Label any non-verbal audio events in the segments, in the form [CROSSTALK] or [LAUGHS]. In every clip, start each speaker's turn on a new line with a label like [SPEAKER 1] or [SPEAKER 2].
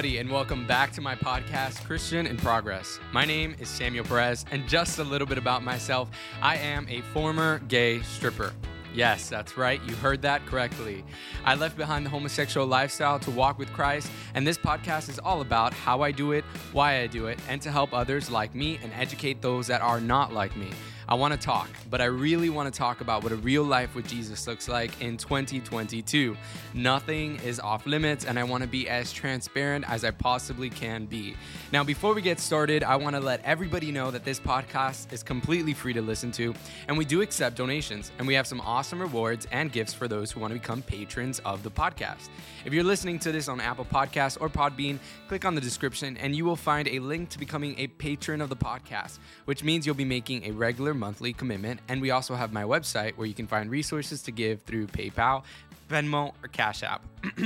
[SPEAKER 1] everybody, and welcome back to my podcast, Christian in Progress. My name is Samuel Perez, and just a little bit about myself I am a former gay stripper. Yes, that's right, you heard that correctly. I left behind the homosexual lifestyle to walk with Christ, and this podcast is all about how I do it, why I do it, and to help others like me and educate those that are not like me. I want to talk, but I really want to talk about what a real life with Jesus looks like in 2022. Nothing is off limits, and I want to be as transparent as I possibly can be. Now, before we get started, I want to let everybody know that this podcast is completely free to listen to, and we do accept donations, and we have some awesome rewards and gifts for those who want to become patrons of the podcast. If you're listening to this on Apple Podcasts or Podbean, click on the description, and you will find a link to becoming a patron of the podcast, which means you'll be making a regular monthly commitment. And we also have my website where you can find resources to give through PayPal, Venmo, or Cash App. [CLEARS THROAT]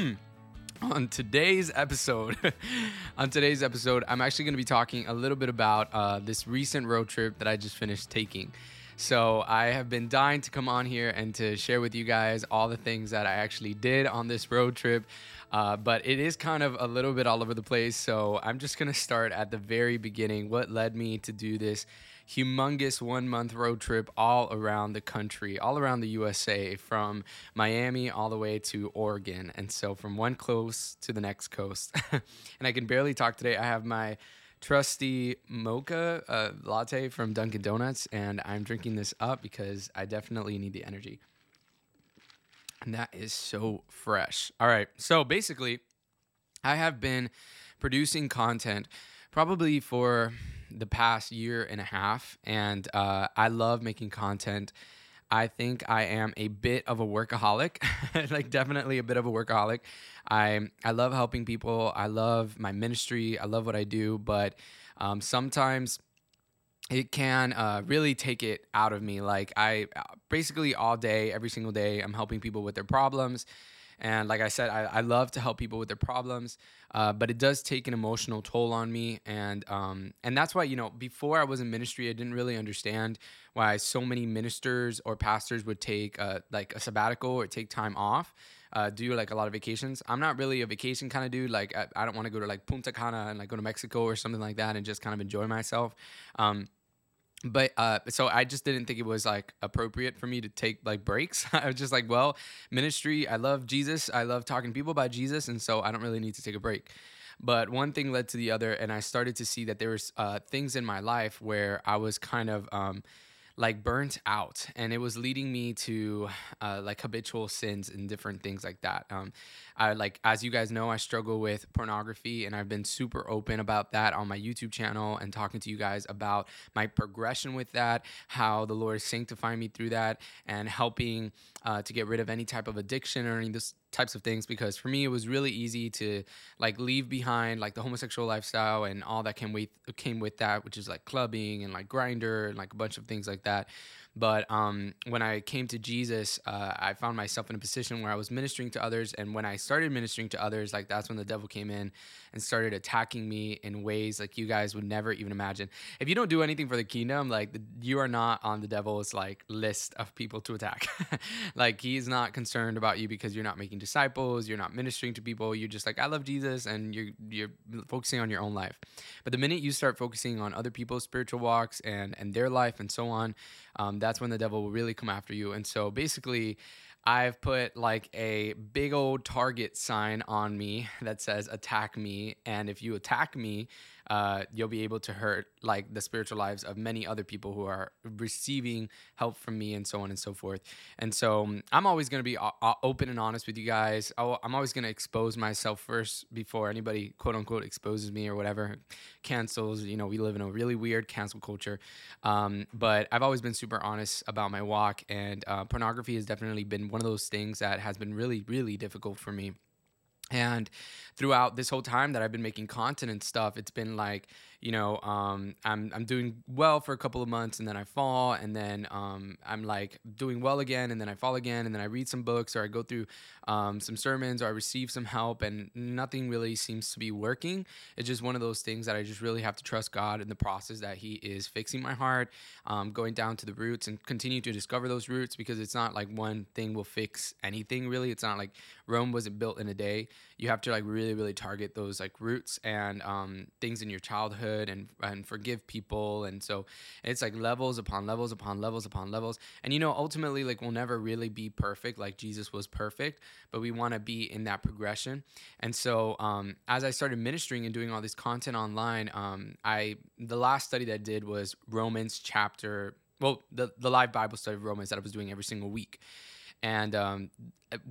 [SPEAKER 1] on today's episode [LAUGHS] on today's episode i'm actually going to be talking a little bit about uh, this recent road trip that i just finished taking so i have been dying to come on here and to share with you guys all the things that i actually did on this road trip uh, but it is kind of a little bit all over the place so i'm just going to start at the very beginning what led me to do this humongous one month road trip all around the country, all around the USA, from Miami all the way to Oregon. And so from one coast to the next coast. [LAUGHS] and I can barely talk today. I have my trusty mocha uh, latte from Dunkin' Donuts, and I'm drinking this up because I definitely need the energy. And that is so fresh. All right. So basically, I have been producing content probably for the past year and a half, and uh, I love making content. I think I am a bit of a workaholic, [LAUGHS] like definitely a bit of a workaholic. I I love helping people. I love my ministry. I love what I do, but um, sometimes it can uh, really take it out of me. Like I basically all day, every single day, I'm helping people with their problems. And like I said, I, I love to help people with their problems, uh, but it does take an emotional toll on me. And um, and that's why you know before I was in ministry, I didn't really understand why so many ministers or pastors would take uh, like a sabbatical or take time off. Uh, do like a lot of vacations. I'm not really a vacation kind of dude. Like I, I don't want to go to like Punta Cana and like go to Mexico or something like that and just kind of enjoy myself. Um, but uh so i just didn't think it was like appropriate for me to take like breaks. [LAUGHS] I was just like well ministry i love jesus. I love talking to people about jesus and so i don't really need to take a break. But one thing led to the other and i started to see that there was uh, things in my life where i was kind of um, like burnt out and it was leading me to uh, like habitual sins and different things like that. Um, i like as you guys know i struggle with pornography and i've been super open about that on my youtube channel and talking to you guys about my progression with that how the lord is sanctifying me through that and helping uh, to get rid of any type of addiction or any this types of things because for me it was really easy to like leave behind like the homosexual lifestyle and all that came with came with that which is like clubbing and like Grindr and like a bunch of things like that but um, when I came to Jesus, uh, I found myself in a position where I was ministering to others. And when I started ministering to others, like that's when the devil came in and started attacking me in ways like you guys would never even imagine. If you don't do anything for the kingdom, like you are not on the devil's like list of people to attack. [LAUGHS] like he's not concerned about you because you're not making disciples, you're not ministering to people. You're just like I love Jesus, and you're you're focusing on your own life. But the minute you start focusing on other people's spiritual walks and and their life and so on, um, that's when the devil will really come after you. And so basically, I've put like a big old target sign on me [LAUGHS] that says attack me. And if you attack me, uh, you'll be able to hurt like the spiritual lives of many other people who are receiving help from me and so on and so forth. And so um, I'm always going to be uh, open and honest with you guys. i am always going to expose myself first before anybody quote unquote exposes me or whatever cancels. You know, we live in a really weird cancel culture. Um, but I've always been super honest about my walk, and uh, pornography has definitely been one of those things that has been really, really difficult for me. And throughout this whole time that I've been making content and stuff, it's been like, you know, um, I'm I'm doing well for a couple of months and then I fall and then um, I'm like doing well again and then I fall again and then I read some books or I go through um, some sermons or I receive some help and nothing really seems to be working. It's just one of those things that I just really have to trust God in the process that He is fixing my heart, um, going down to the roots and continue to discover those roots because it's not like one thing will fix anything really. It's not like Rome wasn't built in a day. You have to like really really target those like roots and um, things in your childhood and and forgive people. And so it's like levels upon levels upon levels upon levels. And you know ultimately like we'll never really be perfect like jesus was perfect but we want to be in that progression. And so um, as i started ministering and doing all this content online um, i the last study that i did was romans chapter well the, the live bible study of romans that i was doing every single week and um,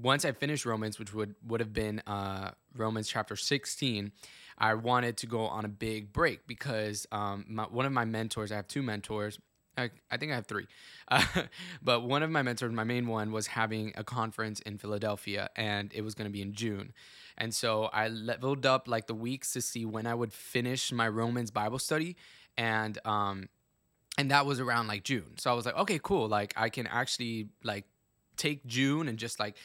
[SPEAKER 1] once I finished Romans, which would would have been uh, Romans chapter 16, I wanted to go on a big break because um, my, one of my mentors, I have two mentors. I, I think I have three, uh, [LAUGHS] but one of my mentors, my main one, was having a conference in Philadelphia, and it was going to be in June. And so I leveled up like the weeks to see when I would finish my Romans Bible study, and um, and that was around like June. So I was like, okay, cool. Like I can actually like take June and just like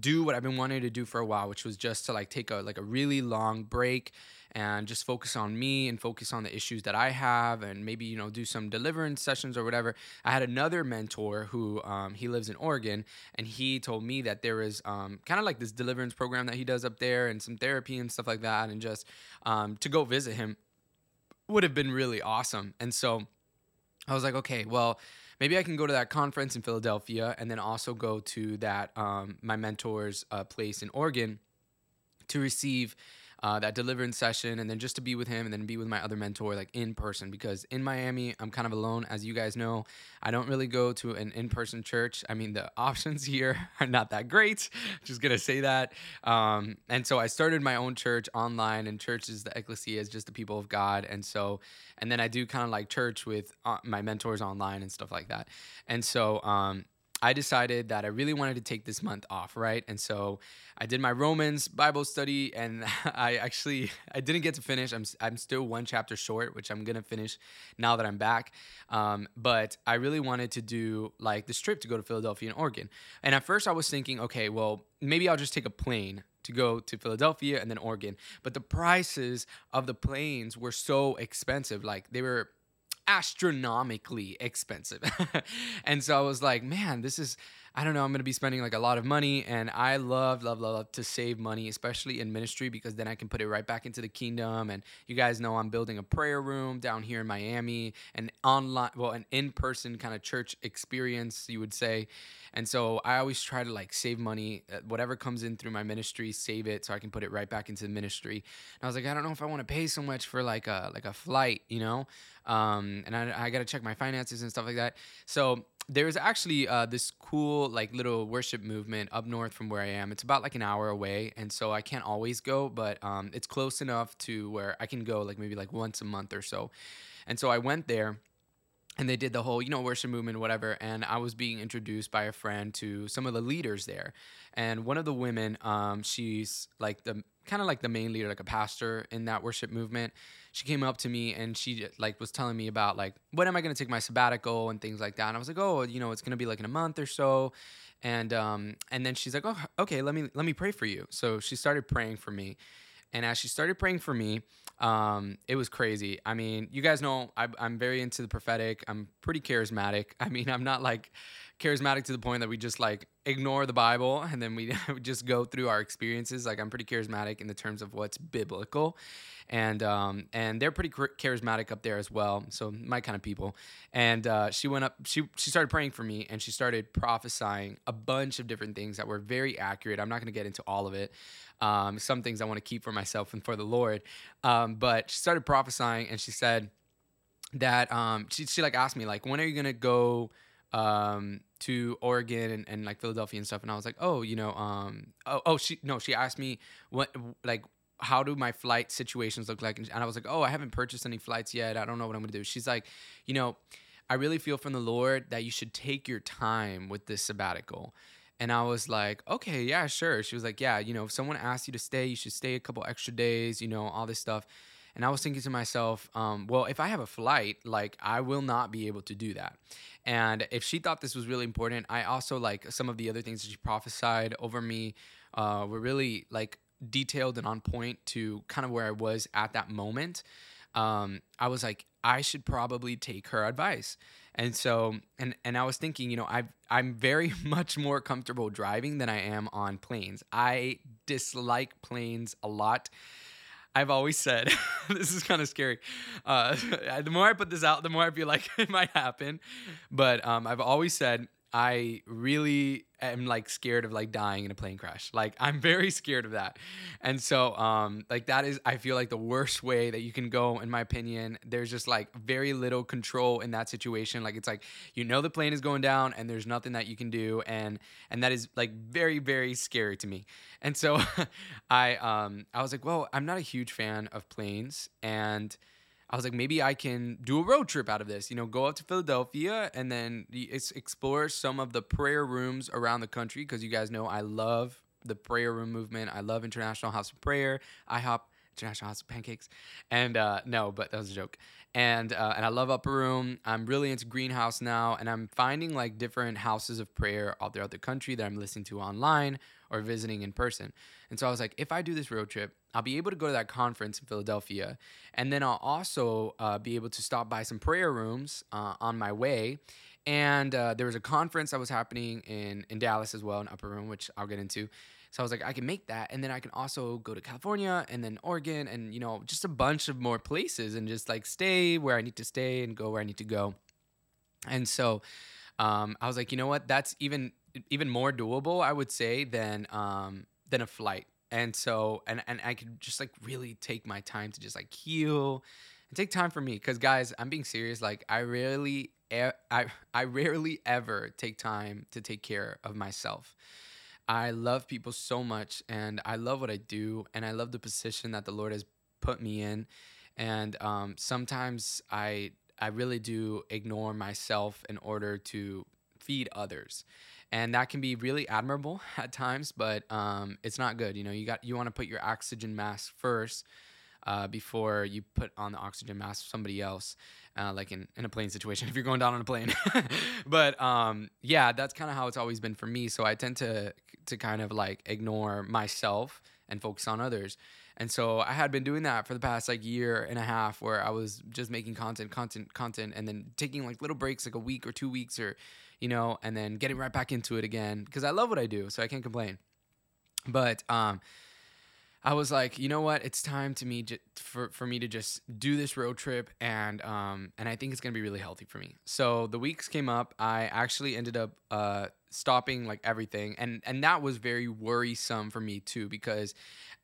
[SPEAKER 1] do what I've been wanting to do for a while, which was just to like take a like a really long break and just focus on me and focus on the issues that I have and maybe you know do some deliverance sessions or whatever. I had another mentor who um, he lives in Oregon and he told me that there is um, kind of like this deliverance program that he does up there and some therapy and stuff like that and just um, to go visit him would have been really awesome. And so I was like, okay, well maybe I can go to that conference in Philadelphia and then also go to that um, my mentor's uh, place in Oregon to receive uh, that deliverance session and then just to be with him and then be with my other mentor like in person. Because in Miami I'm kind of alone as you guys know. I don't really go to an in-person church. I mean the [LAUGHS] options here are not that great [LAUGHS] just gonna say that. Um, and so I started my own church online and church is the ecclesia is just the people of God. And so and then I do kind of like church with uh, my mentors online and stuff like that. And so um, I decided that I really wanted to take this month off, right? And so I did my Romans Bible study, and [LAUGHS] I actually I didn't get to finish. I'm I'm still one chapter short, which I'm gonna finish now that I'm back. Um, but I really wanted to do like this trip to go to Philadelphia and Oregon. And at first I was thinking, okay, well maybe I'll just take a plane to go to Philadelphia and then Oregon. But the prices of the planes were so expensive, like they were astronomically expensive. [LAUGHS] and so I was like, man, this is I don't know, I'm going to be spending like a lot of money. And I love, love, love to save money, especially in ministry, because then I can put it right back into the kingdom. And you guys know I'm building a prayer room down here in Miami, an online, well, an in person kind of church experience, you would say. And so I always try to like save money, uh, whatever comes in through my ministry, save it so I can put it right back into the ministry. And I was like, I don't know if I want to pay so much for like a like a flight, you know, um, and I, I got to check my finances and stuff like that. So there's actually uh, this cool like little worship movement up north from where I am. It's about like an hour away, and so I can't always go, but um, it's close enough to where I can go like maybe like once a month or so. And so I went there and they did the whole you know worship movement whatever and i was being introduced by a friend to some of the leaders there and one of the women um, she's like the kind of like the main leader like a pastor in that worship movement she came up to me and she like was telling me about like when am i going to take my sabbatical and things like that and i was like oh you know it's going to be like in a month or so and um and then she's like oh okay let me let me pray for you so she started praying for me and as she started praying for me um, it was crazy. I mean, you guys know I, I'm very into the prophetic. I'm pretty charismatic. [LAUGHS] I mean, I'm not like charismatic to the point that we just like ignore the Bible and then [LAUGHS] we just go through our experiences. Like I'm pretty charismatic in the terms of what's biblical, and um, and they're pretty charismatic up there as well. So my kind of people. And uh, she went up. She she started praying for me and she started prophesying a bunch of different things that were very accurate. I'm not going to get into all of it. Um, some things I want to keep for myself and for the Lord. Um, but she started prophesying and she said that um, she she like asked me like when are you gonna go um, to Oregon and, and like Philadelphia and stuff. And I was like, oh, you know, um, oh, oh, she, no, she asked me what, like, how do my flight situations look like? And I was like, oh, I haven't purchased any flights yet. I don't know what I'm gonna do. She's like, you know, I really feel from the Lord that you should take your time with this sabbatical. And I was like, okay, yeah, sure. She was like, yeah, you know, if someone asks you to stay, you should stay a couple extra days, you know, all this stuff. And I was thinking to myself, um, well, if I have a flight, like I will not be able to do that. And if she thought this was really important, I also like some of the other things that she prophesied over me uh, were really like detailed and on point to kind of where I was at that moment. Um, I was like, I should probably take her advice. And so, and and I was thinking, you know, I I'm very [LAUGHS] much more comfortable driving than I am on planes. I dislike planes a lot. I've always said [LAUGHS] this is kind of scary. Uh, [LAUGHS] the more I put this out, the more I feel like [LAUGHS] it might happen. But um, I've always said I really am like scared of like dying in a plane crash. Like I'm [LAUGHS] very scared of that. And so um like that is I feel like the worst way that you can go in my opinion. There's just like very little control in that situation. Like it's like you know the plane is going down and there's nothing that you can do and and that is like very very scary to me. And so [LAUGHS] I um I was like, "Well, I'm not a huge fan of planes and I was like, maybe I can do a road trip out of this. You know, go up to Philadelphia and then explore some of the prayer rooms around the country because you guys know I love the prayer room movement. I love International House of Prayer, IHOP, International House of Pancakes, and uh, no, but that was a joke. And uh, and I love Upper Room. I'm really into Greenhouse now, and I'm finding like different houses of prayer all throughout the country that I'm listening to online or visiting in person. And so I was like, if I do this road trip, I'll be able to go to that conference in Philadelphia, and then I'll also uh, be able to stop by some prayer rooms uh, on my way. And uh, there was a conference that was happening in in Dallas as well, in Upper Room, which I'll get into. So I was like, I can make that, and then I can also go to California and then Oregon, and you know, just a bunch of more places, and just like stay where I need to stay and go where I need to go. And so um, I was like, you know what? That's even even more doable, I would say, than um, than a flight and so and and I could just like really take my time to just like heal and take time for me because guys I'm being serious like I rarely I I rarely ever take time to take care of myself I love people so much and I love what I do and I love the position that the Lord has put me in and um, sometimes I I really do ignore myself in order to feed others and that can be really admirable [LAUGHS] at times but um, it's not good you know you got you want to put your oxygen mask first uh, before you put on the oxygen mask somebody else uh, like in, in a plane situation [LAUGHS] if you're going down on a plane. [LAUGHS] But um, yeah that's kind of how it's always been for me. So i tend to to kind of like ignore myself and focus on others. And so i had been doing that for the past like year and a half where i was just making content content content and then taking like little breaks like a week or two weeks or you know, and then getting right back into it again. Because I love what I do, so I can't complain. But um, I was like, you know what? It's time to me j- for for me to just do this road trip, and um, and I think it's gonna be really healthy for me. So the weeks came up. I actually ended up uh stopping like everything, and and that was very worrisome for me too because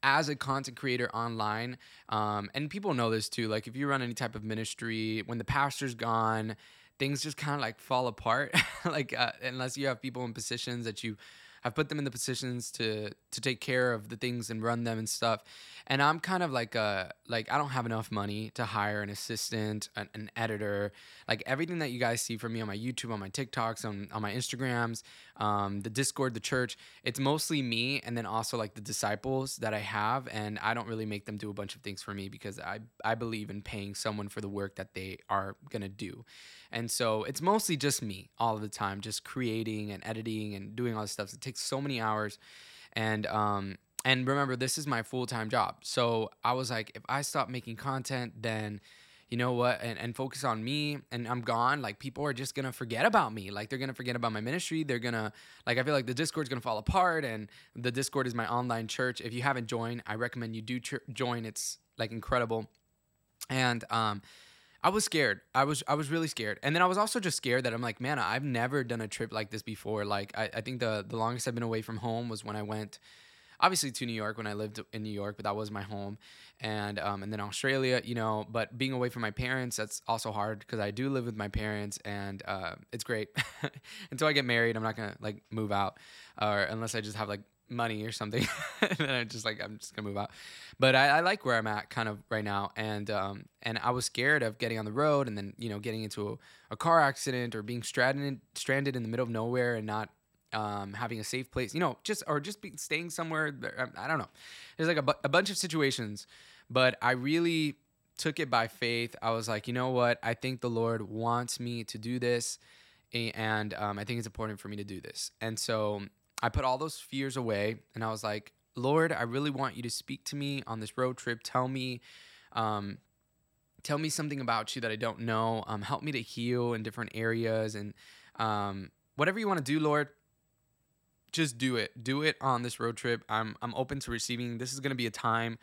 [SPEAKER 1] as a content creator online, um, and people know this too. Like if you run any type of ministry, when the pastor's gone things just kind of like fall apart [LAUGHS] like uh, unless you have people in positions that you have put them in the positions to to take care of the things and run them and stuff. And i'm kind of like uh like i don't have enough money to hire an assistant an, an editor. Like everything that you guys see from me on my youtube on my tiktoks on, on my instagrams um, the discord the church it's mostly me and then also like the disciples that i have. And i don't really make them do a bunch of things for me because i i believe in paying someone for the work that they are gonna do and so it's mostly just me all the time just creating and editing and doing all this stuff. It takes so many hours. And um and remember this is my full-time job. So i was like if i stop making content then you know what? And, and focus on me and i'm gone. Like people are just gonna forget about me. Like they're gonna forget about my ministry. They're gonna like i feel like the discord's gonna fall apart and the discord is my online church. If you haven't joined i recommend you do join. It's like incredible. And um I was scared. I was I was really scared. And then I was also just scared that I'm like, man, I've never done a trip like this before. Like I, I think the the longest I've been away from home was when I went obviously to New York when I lived in New York, but that was my home. And um, and then Australia, you know, but being away from my parents, that's also hard because I do live with my parents and uh, it's great. [LAUGHS] Until I get married, I'm not gonna like move out or unless I just have like money or something. [LAUGHS] and then I'm just like, I'm just gonna move out. But I, I like where I'm at kind of right now. And um, and I was scared of getting on the road and then you know getting into a, a car accident or being stranded stranded in the middle of nowhere and not um, having a safe place, you know, just or just be, staying somewhere. Um, I don't know. There's like a, bu- a bunch of situations, but I really took it by faith. I was like, you know what? I think the Lord wants me to do this, and um, I think it's important for me to do this. And so I put all those fears away, and I was like, Lord, I really want you to speak to me on this road trip. Tell me. Um, tell me something about you that I don't know. Um, help me to heal in different areas and um, whatever you want to do, Lord. Just do it. Do it on this road trip. I'm I'm open to receiving. This is going to be a time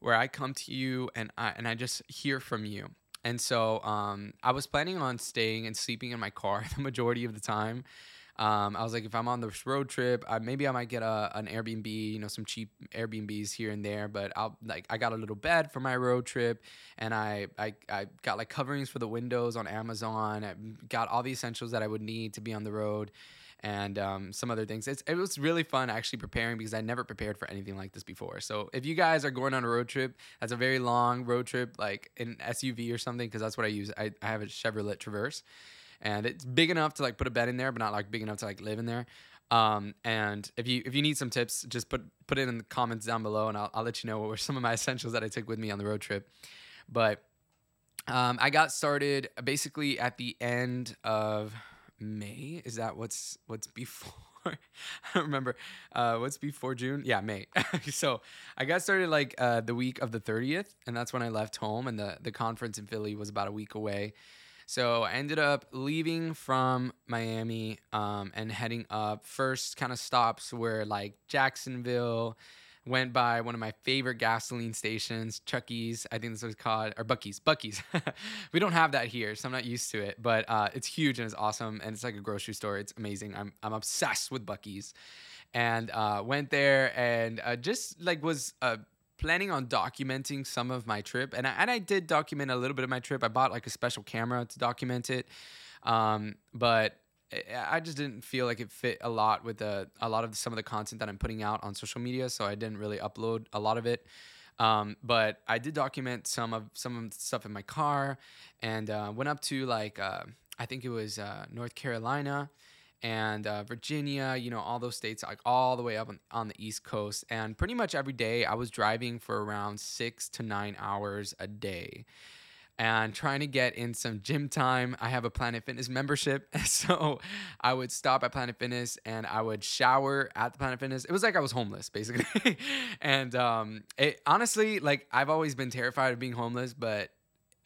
[SPEAKER 1] where I come to you and I and I just hear from you. And so um, I was planning on staying and sleeping in my car [LAUGHS] the majority of the time. Um, I was like, if I'm on this road trip, I, maybe I might get a, an Airbnb, you know, some cheap Airbnbs here and there. But I'll like, I got a little bed for my road trip, and I, I, I got like coverings for the windows on Amazon. I got all the essentials that I would need to be on the road and um, some other things. It's, it was really fun actually preparing because I never prepared for anything like this before. So if you guys are going on a road trip, that's a very long road trip, like an SUV or something, because that's what I use. I, I have a Chevrolet Traverse, and it's big enough to like put a bed in there, but not like big enough to like live in there. Um, and if you if you need some tips, just put put it in the comments down below, and I'll, I'll let you know what were some of my [LAUGHS] essentials that I took with me on the road trip. But um, I got started basically at the end of May. Is that what's what's before? [LAUGHS] I don't remember. Uh, what's before June? Yeah, May. [LAUGHS] so I got started like uh, the week of the 30th, and that's when I left home, and the the conference in Philly was about a week away. So I ended up leaving from Miami um, and heading up. First, kind of stops were like Jacksonville, went by one of my favorite gasoline stations, Chucky's. I think this was called, or Buc-ee's. Buc-ee's. [LAUGHS] we don't have that here, so I'm not used to it. But uh, it's huge and it's awesome, and it's like a grocery store. It's amazing. I'm I'm obsessed with Buc-ee's, and uh, went there and uh, just like was uh, planning on documenting some of my trip, and I, and I did document a little bit of my trip. I bought like a special camera to document it, um, but I just didn't feel like it fit a lot with the a lot of some of the content that I'm putting out on social media, so I didn't really upload a lot of it. Um, but I did document some of some of the stuff in my car, and uh, went up to like uh, I think it was uh, North Carolina and uh, Virginia, you know, all those states, like all the way up on, on, the East Coast. And pretty much every day I was driving for around six to nine hours a day and trying to get in some gym time. I have a Planet Fitness membership. [LAUGHS] So I would stop at Planet Fitness and I would shower at the Planet Fitness. It was like I was homeless, basically. [LAUGHS] and um, it, honestly, like I've always been terrified of being homeless, but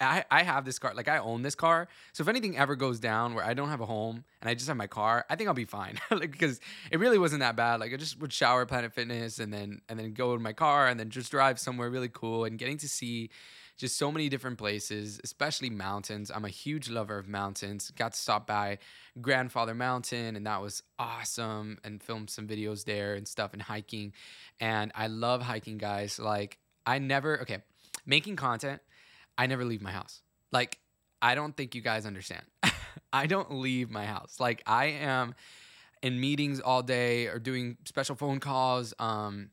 [SPEAKER 1] I, I have this car, like I own this car. So if anything ever goes down where I don't have a home and I just have my car, I think I'll be fine. [LAUGHS] like because it really wasn't that bad. Like I just would shower at Planet Fitness and then and then go in my car and then just drive somewhere really cool and getting to see just so many different places, especially mountains. I'm a huge lover of mountains. Got to stop by Grandfather Mountain, and that was awesome, and filmed some videos there and stuff and hiking. And I love hiking, guys. Like, I never, okay, making content, I never leave my house. Like, I don't think you guys understand. [LAUGHS] I don't leave my house. Like, I am in meetings all day or doing special phone calls. Um,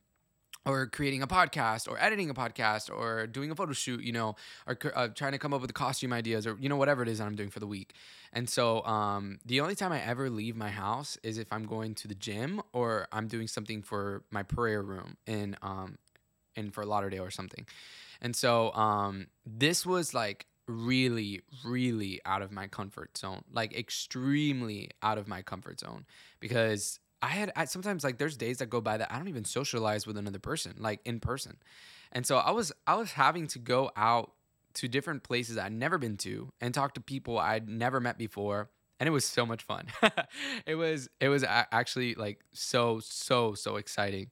[SPEAKER 1] or creating a podcast or editing a podcast or doing a photo shoot, you know, or uh, trying to come up with costume ideas or, you know, whatever it is that I'm doing for the week. And so um, the only time I ever leave my house is if I'm going to the gym or I'm doing something for my prayer room in, um, in Fort Lauderdale or something. And so um, this was like really, really out of my comfort zone, like extremely out of my comfort zone because I had I, sometimes like there's days that go by that I don't even socialize with another person like in person, and so I was I was having to go out to different places I'd never been to and talk to people I'd never met before, and it was so much fun. [LAUGHS] it was it was actually like so so so exciting.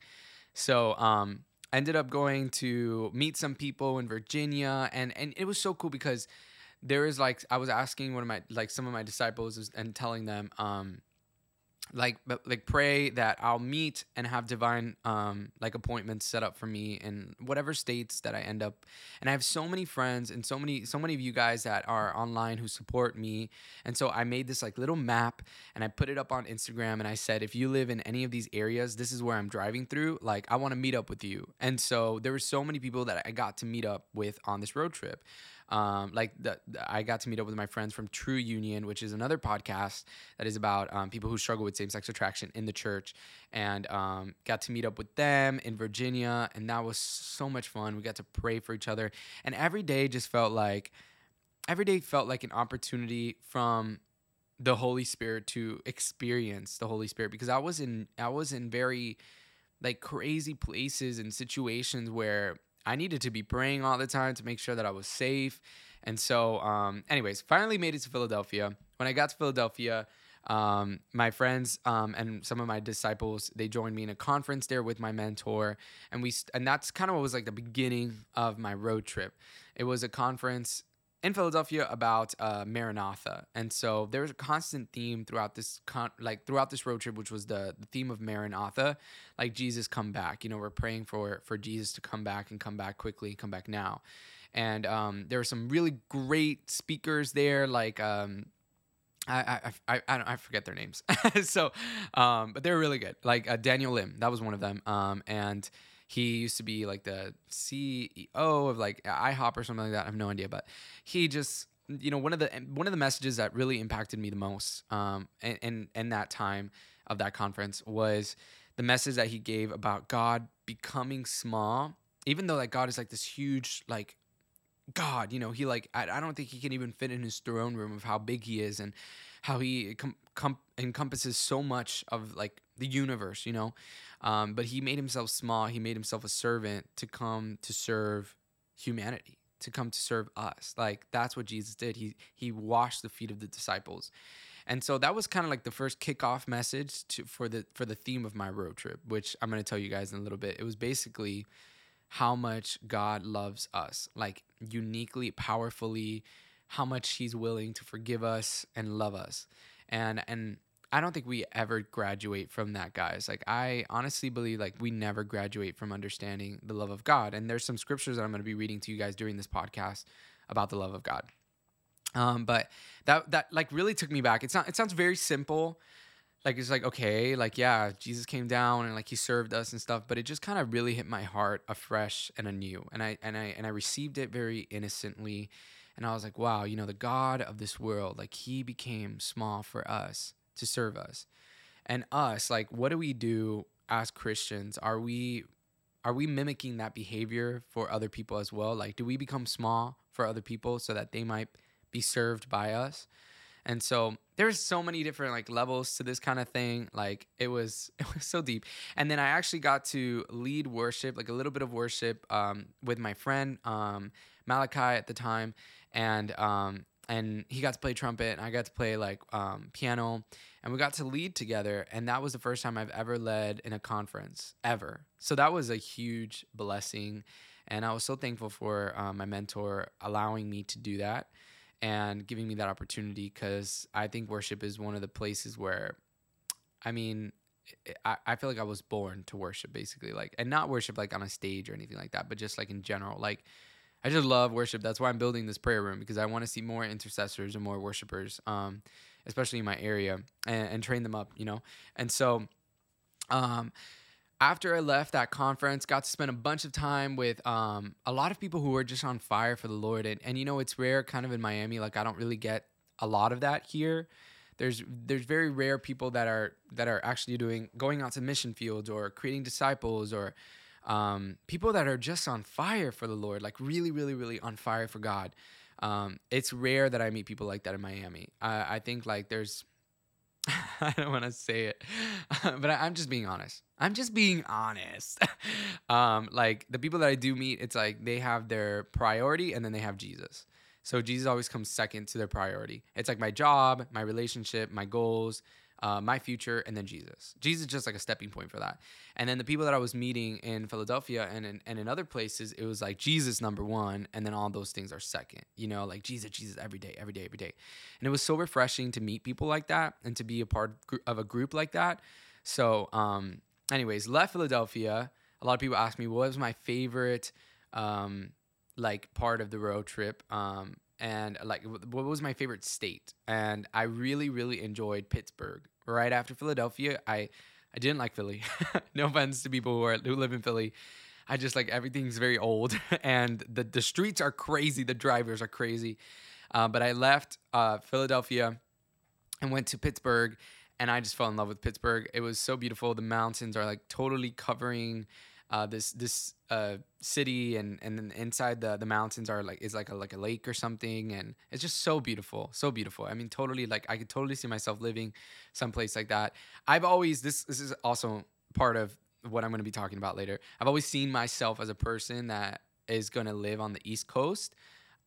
[SPEAKER 1] So um, Ended up going to meet some people in Virginia, and and it was so cool because there is like I was asking one of my like some of my disciples and telling them um like like pray that I'll meet and have divine um like appointments set up for me in whatever states that I end up. And I have so many friends and so many so many of you guys that are online who support me. And so I made this like little map and I put it up on Instagram and I said if you live in any of these areas this is where I'm driving through. Like I want to meet up with you. And so there were so many people that I got to meet up with on this road trip Um, like the, I got to meet up with my friends from True Union, which is another podcast that is about um, people who struggle with same-sex attraction in the church, and um, got to meet up with them in Virginia, and that was so much fun. We got to pray for each other, and every day just felt like every day felt like an opportunity from the Holy Spirit to experience the Holy Spirit. Because I was in I was in very like crazy places and situations where I needed to be praying all the time to make sure that I was safe. And so, um, anyways, finally made it to Philadelphia. When I got to Philadelphia, um, my friends um, and some of my disciples they joined me in a conference there with my mentor, and we and that's kind of what was like the beginning of my road trip. It was a conference in Philadelphia about uh, Maranatha, and so there was a constant theme throughout this con- like throughout this road trip, which was the, the theme of Maranatha, like Jesus come back. You know, we're praying for for Jesus to come back and come back quickly, come back now. And um, there were some really great speakers there, like um, I, I, I, I, don't, I forget their names. [LAUGHS] so, um, but they were really good. Like uh, Daniel Lim, that was one of them. Um, and he used to be like the CEO of like IHOP or something like that. I have no idea, but he just, you know, one of the one of the messages that really impacted me the most, um, in, in in that time of that conference was the message that he gave about God becoming small, even though like God is like this huge like God, you know, he like I, I don't think he can even fit in his throne room of how big he is and how he com- com- encompasses so much of like the universe, you know. Um, but he made himself small. He made himself a servant to come to serve humanity, to come to serve us. Like that's what Jesus did. He he washed the feet of the disciples. And so that was kind of like the first kickoff message to for the for the theme of my road trip, which I'm to tell you guys in a little bit. It was basically how much God loves us, like uniquely, powerfully, how much He's willing to forgive us and love us. And and I don't think we ever graduate from that, guys. Like I honestly believe like we never graduate from understanding the love of God. And there's some scriptures that I'm going to be reading to you guys during this podcast about the love of God. Um, but that that like really took me back. It's not. It sounds very simple. Like it's like okay, like yeah, Jesus came down and like he served us and stuff. But it just kind of really hit my heart afresh and anew. And I and I and I received it very innocently. And I was like, wow, you know, the God of this world, like he became small for us to serve us. And us, like, what do we do as Christians? Are we are we mimicking that behavior for other people as well? Like, do we become small for other people so that they might be served by us? And so there's so many different like levels to this kind of thing. Like it was [LAUGHS] it was so deep. And then I actually got to lead worship, like a little bit of worship, um, with my friend um, Malachi at the time, and um, and he got to play trumpet, and I got to play like um, piano, and we got to lead together. And that was the first time I've ever led in a conference ever. So that was a huge blessing, and I was so thankful for uh, my mentor allowing me to do that and giving me that opportunity because I think worship is one of the places where, I mean, I, I feel like I was born to worship basically, like, and not worship like on a stage or anything like that, but just like in general. Like, I just love worship. That's why I'm building this prayer room because I want to see more intercessors and more worshipers, um, especially in my area, and, and train them up, you know? And so, um, after I left that conference, got to spend a bunch of time with um, a lot of people who were just on fire for the Lord. And, and you know, it's rare kind of in Miami. Like I don't really get a lot of that here. There's there's very rare people that are that are actually doing going out to mission fields or creating disciples or um, people that are just on fire for the Lord, like really, really, really on fire for God. Um, it's rare that I meet people like that in Miami. I, I think like there's [LAUGHS] I don't want to say it, [LAUGHS] but I, am just being honest. I'm just being honest. [LAUGHS] um, like the people that I do meet, it's like they have their priority and then they have Jesus. So Jesus always comes second to their priority. It's like my job, my relationship, my goals, uh, my future, and then Jesus. Jesus is just like a stepping point for that. And then the people that I was meeting in Philadelphia and in, and in other places, it was like Jesus number one, and then all those things are second. You know, like Jesus, Jesus every day, every day, every day. And it was so refreshing to meet people like that and to be a part of a group like that. So, um, anyways, left Philadelphia. A lot of people ask me what was my favorite, um, like part of the road trip. Um, and like what was my favorite state and i really really enjoyed pittsburgh right after philadelphia i i didn't like philly [LAUGHS] no offense to people who are who live in philly I just like everything's very old, [LAUGHS] and the the streets are crazy. The drivers are crazy. Uh, but I left uh, Philadelphia and went to Pittsburgh, and I just fell in love with Pittsburgh. It was so beautiful. The mountains are like totally covering uh, this this uh, city, and and then inside the the mountains are like is like a like a lake or something, and it's just so beautiful, so beautiful. I mean, totally like I could totally see myself living someplace like that. I've always this this is also part of what I'm going to be talking about later. I've always seen myself as a person that is going to live on the East Coast.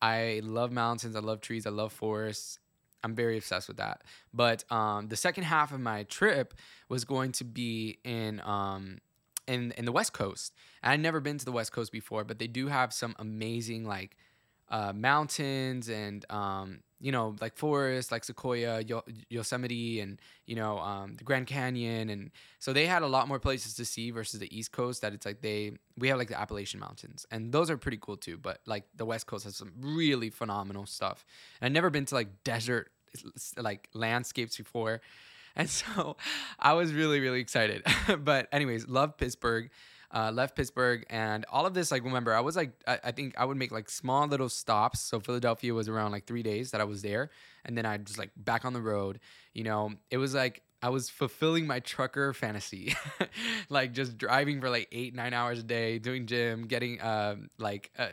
[SPEAKER 1] I love mountains, I love trees, I love forests. I'm very obsessed with that. But um, the second half of my trip was going to be in um, in in the West Coast. And I'd never been to the West Coast before, but they do have some amazing like uh, mountains and um, you know like forests like Sequoia, Yo- Yosemite, and you know um, the Grand Canyon, and so they had a lot more places to see versus the East Coast. That it's like they we have like the Appalachian Mountains, and those are pretty cool too. But like the West Coast has some really phenomenal stuff. And I've never been to like desert like landscapes before. And so I was really, really excited. [LAUGHS] but, anyways, love Pittsburgh. Uh, left Pittsburgh and all of this. Like, remember, I was like, I, I, think I would make like small little stops. So Philadelphia was around like three days that I was there, and then I just like back on the road. You know, it was like I was fulfilling my trucker fantasy, [LAUGHS] like just driving for like eight, nine hours a day, doing gym, getting uh, like uh,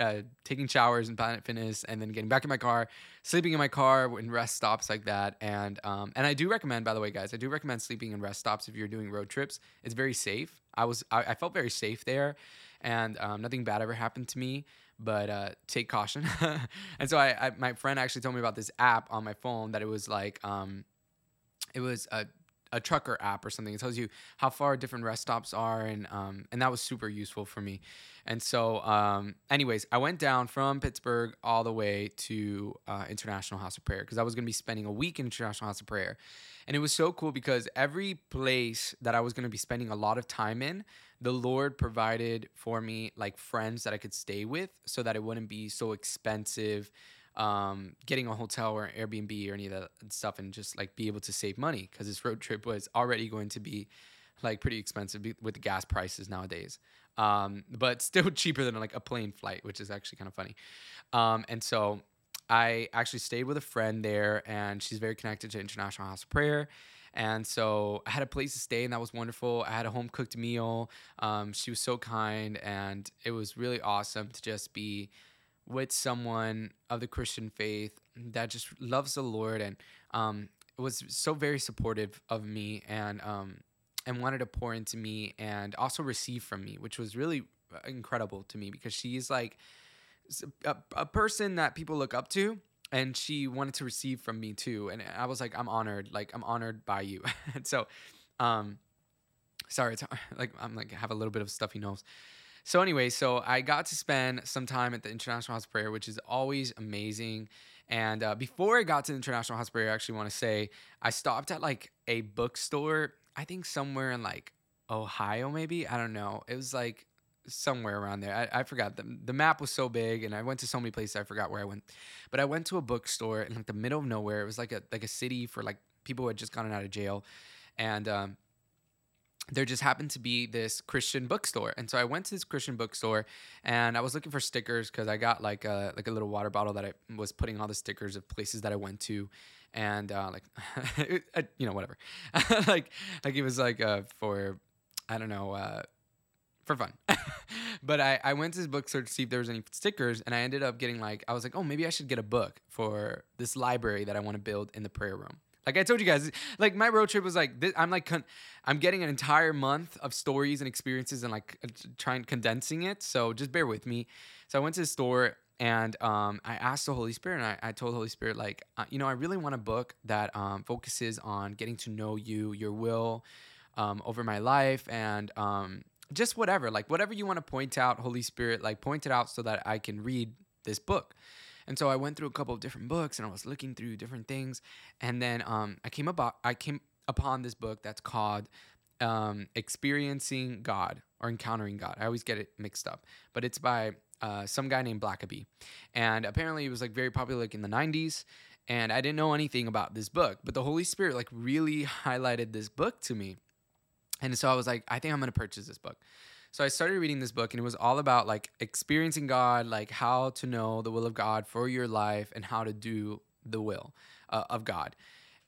[SPEAKER 1] uh taking showers in Planet Fitness and then getting back in my car, sleeping in my car when rest stops like that. And um, and I do recommend, by the way, guys, I do recommend sleeping in rest stops if you're doing road trips. It's very safe. I was I, I felt very safe there, and um, nothing bad ever happened to me. But uh, take caution. [LAUGHS] and so I, I, my friend actually told me about this app on my phone that it was like um, it was a a trucker app or something. It tells you how far different rest stops are, and um, and that was super useful for me. And so, um, anyways, I went down from Pittsburgh all the way to uh, International House of Prayer because I was gonna be spending a week in International House of Prayer, and it was so cool because every place that I was gonna be spending a lot of time in, the Lord provided for me like friends that I could stay with, so that it wouldn't be so expensive um, getting a hotel or Airbnb or any of that stuff and just like be able to save money because this road trip was already going to be like pretty expensive with the gas prices nowadays. Um, but [LAUGHS] still cheaper than like a plane flight, which is actually kind of funny. Um, and so I actually stayed with a friend there, and she's very connected to International House of Prayer. And so I had a place to stay, and that was wonderful. I had a home cooked meal. Um, she was so kind, and it was really awesome to just be with someone of the Christian faith that just loves the Lord and um, was so very supportive of me and um, and wanted to pour into me and also receive from me, which was really uh, incredible to me because she's like a, a person that people look up to and she wanted to receive from me too. And i was like i'm honored. Like i'm honored by you. And [LAUGHS] so um sorry it's [LAUGHS] like i'm like have a little bit of stuffy nose so anyway, so I got to spend some time at the International House of Prayer, which is always amazing. And uh, before I got to the International House of Prayer, I actually want to say I stopped at like a bookstore. I think somewhere in like Ohio, maybe I don't know. It was like somewhere around there. I, I forgot. The, the map was so big and I went to so many places I forgot where I went. But I went to a bookstore in like the middle of nowhere. It was like a like a city for like people who had just gotten out of jail. And um, there just happened to be this Christian bookstore, and so I went to this Christian bookstore, and I was looking for stickers because I got like a like a little water bottle that I was putting all the stickers of places that I went to, and uh, like [LAUGHS] you know whatever, [LAUGHS] like like it was like uh, for I don't know uh, for fun, [LAUGHS] but I I went to this bookstore to see if there was any stickers, and I ended up getting like I was like oh maybe I should get a book for this library that I want to build in the prayer room. Like I told you guys, like my road trip was like this, I'm like con- I'm getting an entire month of stories and experiences and like trying condensing it. So just bear with me. So I went to the store and um, I asked the Holy Spirit, and I, I told Holy Spirit like, uh, you know, I really want a book that um, focuses on getting to know you, your will um, over my life, and um, just whatever, like whatever you want to point out, Holy Spirit, like point it out so that I can read this book. And so I went through a couple of different books and I was looking through different things. And then um, I came about I came upon this book that's called um, Experiencing God or Encountering God. I always get it mixed up, but it's by uh, some guy named Blackaby. And apparently it was like very popular like in the 90s. And I didn't know anything about this book, but the Holy Spirit like really [LAUGHS] highlighted this book to me. And so I was like, I think I'm gonna purchase this book. So I started reading this book and it was all about like experiencing God, like how to know the will of God for your life and how to do the will uh, of God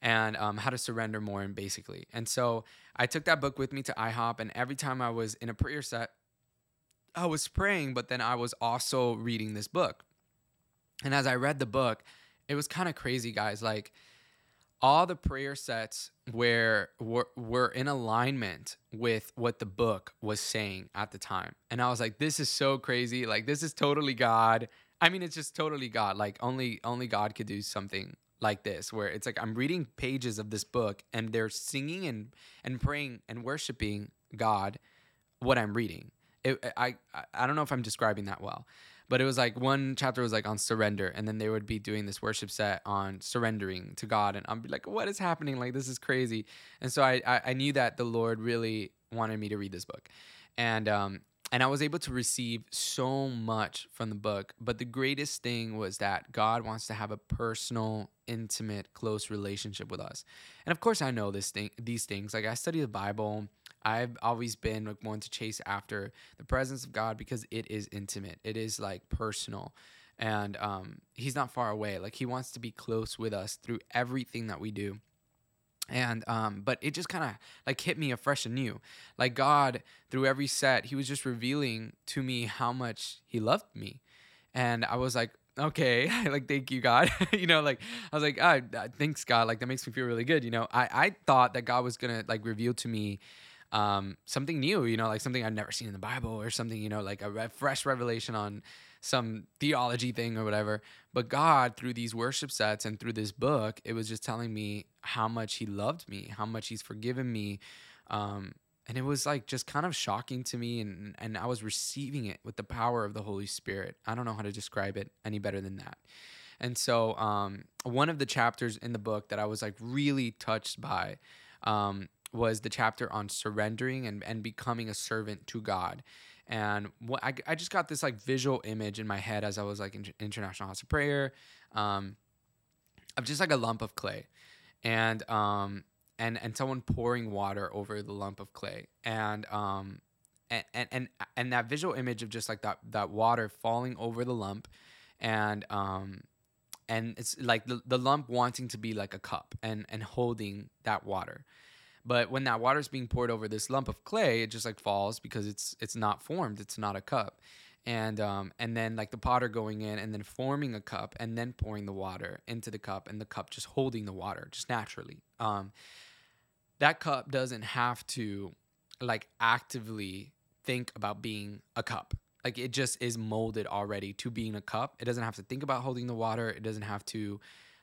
[SPEAKER 1] and um, how to surrender more and basically. And so I took that book with me to IHOP and every time I was in a prayer set, I was praying, but then I was also reading this book. And as I read the book, it was kind of crazy, guys. Like all the prayer sets where were, were in alignment with what the book was saying at the time. And I was like, this is so crazy. Like this is totally God. I mean, it's just totally God. Like only only God could do something like this where it's like I'm reading pages of this book and they're singing and and praying and worshiping God what I'm reading. It, I I don't know if I'm describing that well but it was like one chapter was like on surrender and then they would be doing this worship set on surrendering to god and i'm like what is happening? Like this is crazy. And so i i, I knew that the lord really wanted me to read this book. And um and i was able to receive so much from the book but the greatest thing was that god wants to have a personal intimate close relationship with us. And of course i know this thing these things. Like i study the bible I've always been like one to chase after the presence of God because it is intimate. It is like personal. And um, he's not far away. Like he wants to be close with us through everything that we do. And um, but it just kind of like hit me afresh and new. Like God, through every set, he was just revealing to me how much he loved me. And I was like, okay [LAUGHS] like thank you god [LAUGHS] you know like i was like ah, thanks god like that makes me feel really good you know i i thought that god was gonna like reveal to me um, something new, you know, like something I've never seen in the Bible or something, you know, like a re- fresh revelation on some theology thing or whatever. But God, through these worship sets and through this book, it was just telling me how much He loved me, how much He's forgiven me. Um, and it was like just kind of shocking to me and and I was receiving it with the power of the Holy Spirit. I don't know how to describe it any better than that. And so um, one of the chapters in the book that I was like really touched by um, was the chapter on surrendering and, and becoming a servant to God. And what I, I just got this like visual image in my head as I was like in International House of Prayer um, of just like a lump of clay. And um, and and someone pouring water over the lump of clay and um and and and that visual image of just like that that water falling over the lump and um and it's like the, the lump wanting to be like a cup and and holding that water but when that water is being poured over this lump of clay, it just like falls because it's it's not formed. It's not a cup. And um and then like the potter going in and then forming a cup and then pouring the water into the cup and the cup just holding the water just naturally. Um that cup doesn't have to like actively think about being a cup. Like it just is molded already to being a cup. It doesn't have to think about holding the water. It doesn't have to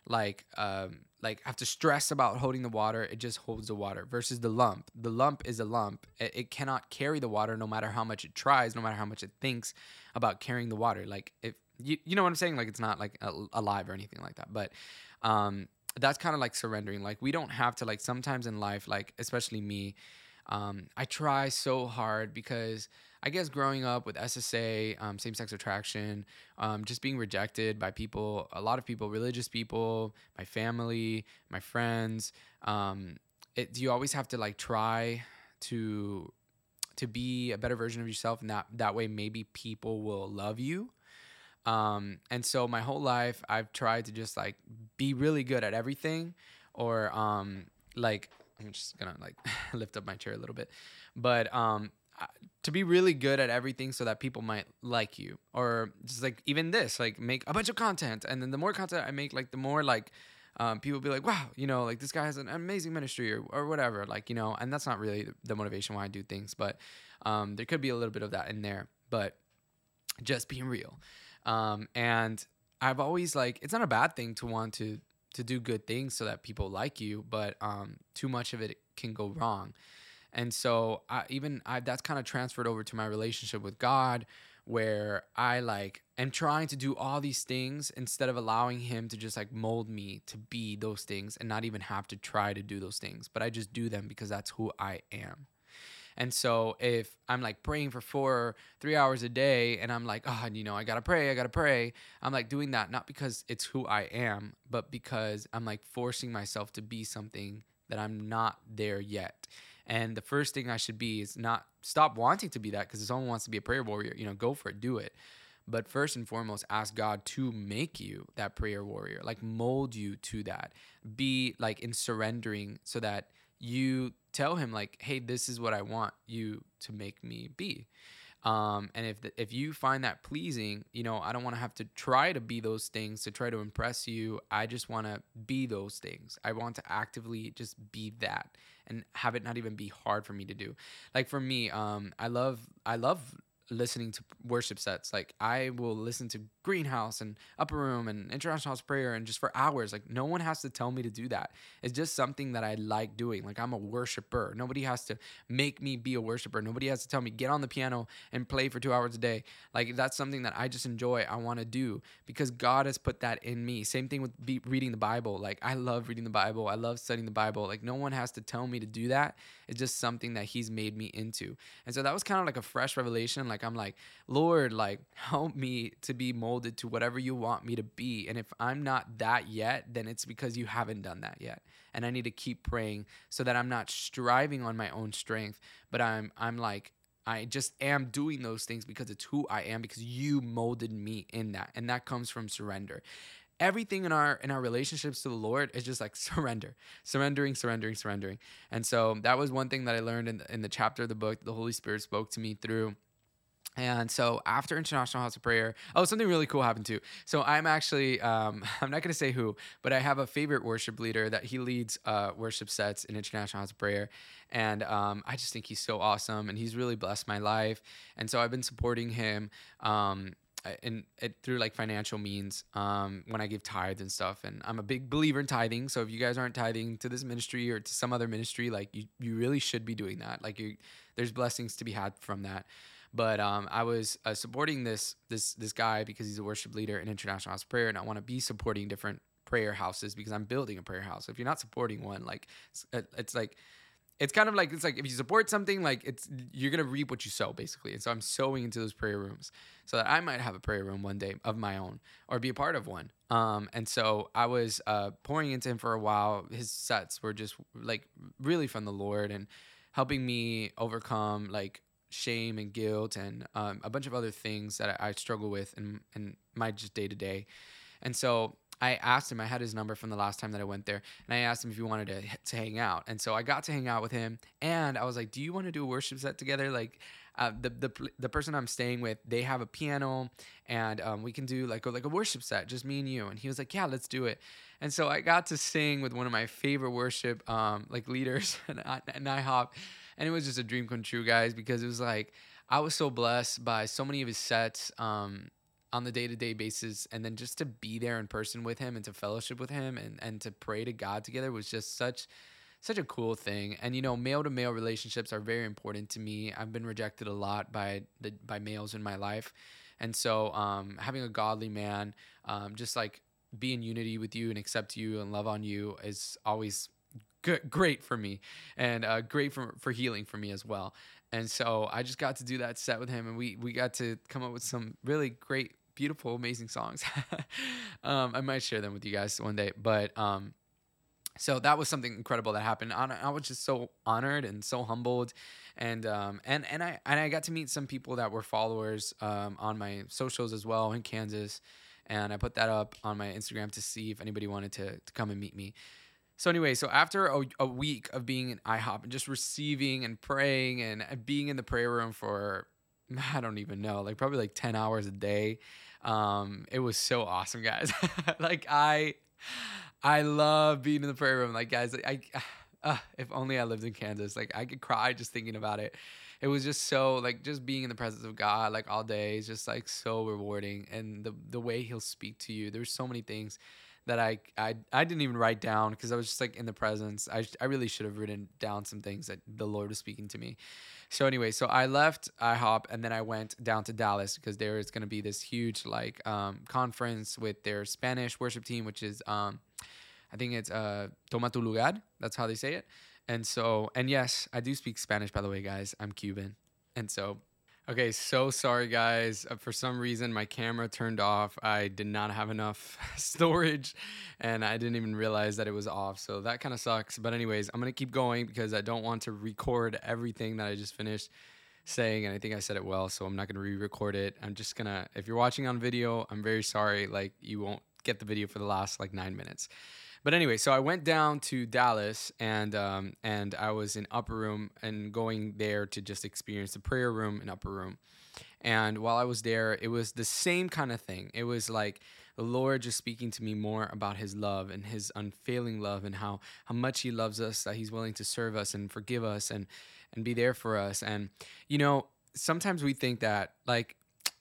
[SPEAKER 1] like um like have to stress about holding the water it just holds the water versus the lump. The lump is a lump. It, it, cannot carry the water no matter how much it tries no matter how much it thinks about carrying the water. Like if you, you know what i'm saying? Like it's not like alive or anything like that. But um that's kind of like surrendering. Like we don't have to like sometimes in life like especially me um i try so hard because I guess growing up with SSA, um, same sex attraction, um, just being rejected by people, a lot of people, religious people, my family, my friends. Um, it, you always have to like try to to be a better version of yourself, and that that way maybe people will love you. Um, and so my whole life, I've tried to just like be really good at everything, or um, like I'm just gonna like [LAUGHS] lift up my chair a little bit, but um, to be really good at everything so that people might like you or just like even this like make a bunch of content. And then the more content i make like the more like um, people be like wow you know like this guy has an amazing ministry or, or whatever like you know and that's not really the motivation why i do things but um, there could be a little bit of that in there. But just being real um, and i've always like it's not a bad thing to want to to do good things so that people like you but um, too much of it can go wrong and so I, even I, that's kind of transferred over to my relationship with God, where I like am trying to do all these things instead of allowing Him to just like mold me to be those things and not even have to try to do those things. But I just do them because that's who I am. And so if I'm like praying for four, three hours a day, and I'm like, oh, you know, I gotta pray, I gotta pray. I'm like doing that not because it's who I am, but because I'm like forcing myself to be something that I'm not there yet And the first thing I should be is not stop wanting to be that because if someone wants to be a prayer warrior, you know, go for it, do it. But first and foremost, ask God to make you that prayer warrior, like mold you to that. Be like in surrendering so that you tell him like, "Hey, this is what I want you to make me be." Um, and if the, if you find that pleasing, you know, I don't want to have to try to be those things to try to impress you. I just want to be those things. I want to actively just be that and have it not even be hard for me to do. Like for me, um, I love I love listening to worship sets. Like I will listen to Greenhouse and Upper Room and International House Prayer and just for hours. Like no one has to tell me to do that. It's just something that I like doing. Like I'm a worshiper. Nobody has to make me be a worshiper. Nobody has to tell me get on the piano and play for two hours a day. Like that's something that I just enjoy. I want to do because God has put that in me. Same thing with reading the Bible. Like I love reading the Bible. I love studying the Bible. Like no one has to tell me to do that. It's just something that He's made me into. And so that was kind of like a fresh revelation. Like I'm like, Lord, like [LAUGHS] help me to be molded molded to whatever you want me to be. And if I'm not that yet, then it's because you haven't done that yet. And I need to keep praying so that I'm not striving on my own strength, but I'm I'm like I just am doing those things because it's who I am because you molded me in that. And that comes from surrender everything in our in our relationships to the lord is just like [LAUGHS] surrender surrendering surrendering surrendering and so that was one thing that i learned in the, in the chapter of the book the holy spirit spoke to me through and so after International House of Prayer, oh, something really cool happened too. So I'm actually, um, [LAUGHS] I'm not going to say who, but I have a favorite worship leader that he leads uh, worship sets in International House of Prayer. And um, I just think he's so awesome and he's really blessed my life. And so I've been supporting him. Um, and it through like financial means um, when I give tithes and stuff. And I'm a big believer in tithing. So if you guys aren't tithing to this ministry or to some other ministry, like you, you really should be doing that. Like you, there's blessings to be had from that. But um, I was uh, supporting this this this guy because he's a worship leader in International House Prayer, and I want to be supporting different prayer houses because I'm building a prayer house. If you're not supporting one, like it's, it's like it's kind of like it's like if you support something like it's you're gonna reap what you sow basically. And so i'm sowing into those prayer rooms so that i might have a prayer room one day of my own or be a part of one. Um, and so i was uh, pouring into him for a while. His sets were just like really from the lord and helping me overcome like shame and guilt and um, a bunch of other things that I, I struggle with in, in my just day to day. And so I asked him, I had his number from the last time that I went there, and I asked him if he wanted to, to hang out. And so I got to hang out with him, and I was like, Do you want to do a worship set together? Like, uh, the, the the person I'm staying with, they have a piano, and um, we can do like a, like a worship set, just me and you. And he was like, Yeah, let's do it. And so I got to sing with one of my favorite worship um, like leaders, [LAUGHS] and, and IHOP and it was just a dream come true, guys, because it was like I was so blessed by so many of his sets um, on the day to day basis, and then just to be there in person with him and to fellowship with him and and to pray to God together was just such such a cool thing. And you know, male to male relationships are very important to me. I've been rejected a lot by the by males in my life, and so um, having a godly man, um, just like be in unity with you and accept you and love on you is always great for me and uh, great for, for healing for me as well. And so I just got to do that set with him, and we we got to come up with some really great, beautiful, amazing songs. [LAUGHS] um, I might share them with you guys one day, but um, so that was something incredible that happened. I was just so honored and so humbled, and um, and and I and I got to meet some people that were followers um, on my socials as well in Kansas, and I put that up on my Instagram to see if anybody wanted to to come and meet me. So anyway, so after a, a, week of being in IHOP and just receiving and praying and being in the prayer room for [LAUGHS] I don't even know, like probably like 10 hours a day. Um, it was so awesome, guys. [LAUGHS] like I I love being in the prayer room. Like guys, I [SIGHS] uh, if only I lived in Kansas. Like I could cry just thinking about it. It was just so like just being in the presence of God like all day is just like so rewarding and the the way he'll speak to you. There's so many things that I I, I didn't even write down because I was just like in the presence. I, I really should have written down some things that the Lord was speaking to me. So anyway, so I left IHOP and then I went down to Dallas because there is going to be this huge like um, conference with their Spanish worship team, which is um, I think it's uh, Toma tu lugar. That's how they say it. And so and yes, I do speak Spanish by the way, guys. I'm Cuban, and so Okay, so sorry guys. Uh, for some reason, my camera turned off. I did not have enough [LAUGHS] storage and I didn't even realize that it was off. So that kind of sucks. But, anyways, I'm going to keep going because I don't want to record everything that I just finished saying. And I think I said it well. So I'm not going to re record it. I'm just going to, if you're watching on video, I'm very sorry. Like, you won't get the video for the last like nine minutes. But anyway, so I went down to Dallas and um, and I was in upper room and going there to just experience the prayer room and upper room. And while I was there, it was the same kind of thing. It was like the Lord just speaking to me more about his love and his unfailing love and how how much he loves us, that he's willing to serve us and forgive us and and be there for us. And you know, sometimes we think that like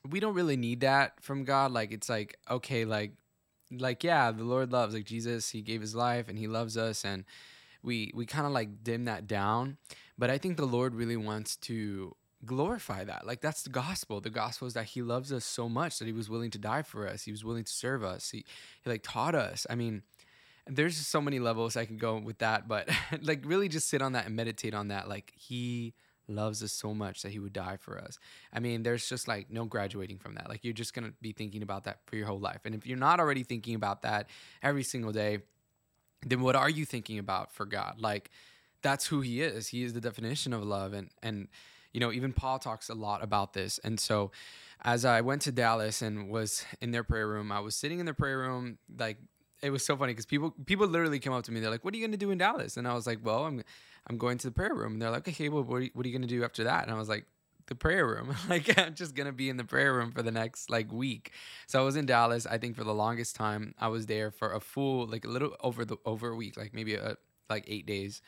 [SPEAKER 1] we don't really need that from God. Like it's like, okay, like like yeah the lord loves like jesus he gave his life and he loves us and we we kind of like dim that down but i think the lord really wants to glorify that like that's the gospel the gospel is that he loves us so much that he was willing to die for us he was willing to serve us he, he like taught us i mean there's so many levels i could go with that but [LAUGHS] like really just sit on that and meditate on that like he loves us so much that he would die for us. I mean, there's just like no graduating from that. Like you're just going to be thinking about that for your whole life. And if you're not already thinking about that every single day, then what are you thinking about for God? Like that's who he is. He is the definition of love and and you know, even Paul talks a lot about this. And so as I went to Dallas and was in their prayer room, I was sitting in their prayer room like it was so funny because people people literally came up to me. They're like, "What are you going to do in Dallas?" And I was like, "Well, I'm I'm going to the prayer room. And they're like, okay, well, what are you, you going to do after that? And I was like, the prayer room. [LAUGHS] like I'm just gonna be in the prayer room for the next like week. So I was in Dallas. I think for the longest time I was there for a full like a little over the over a week, like maybe a, like eight days,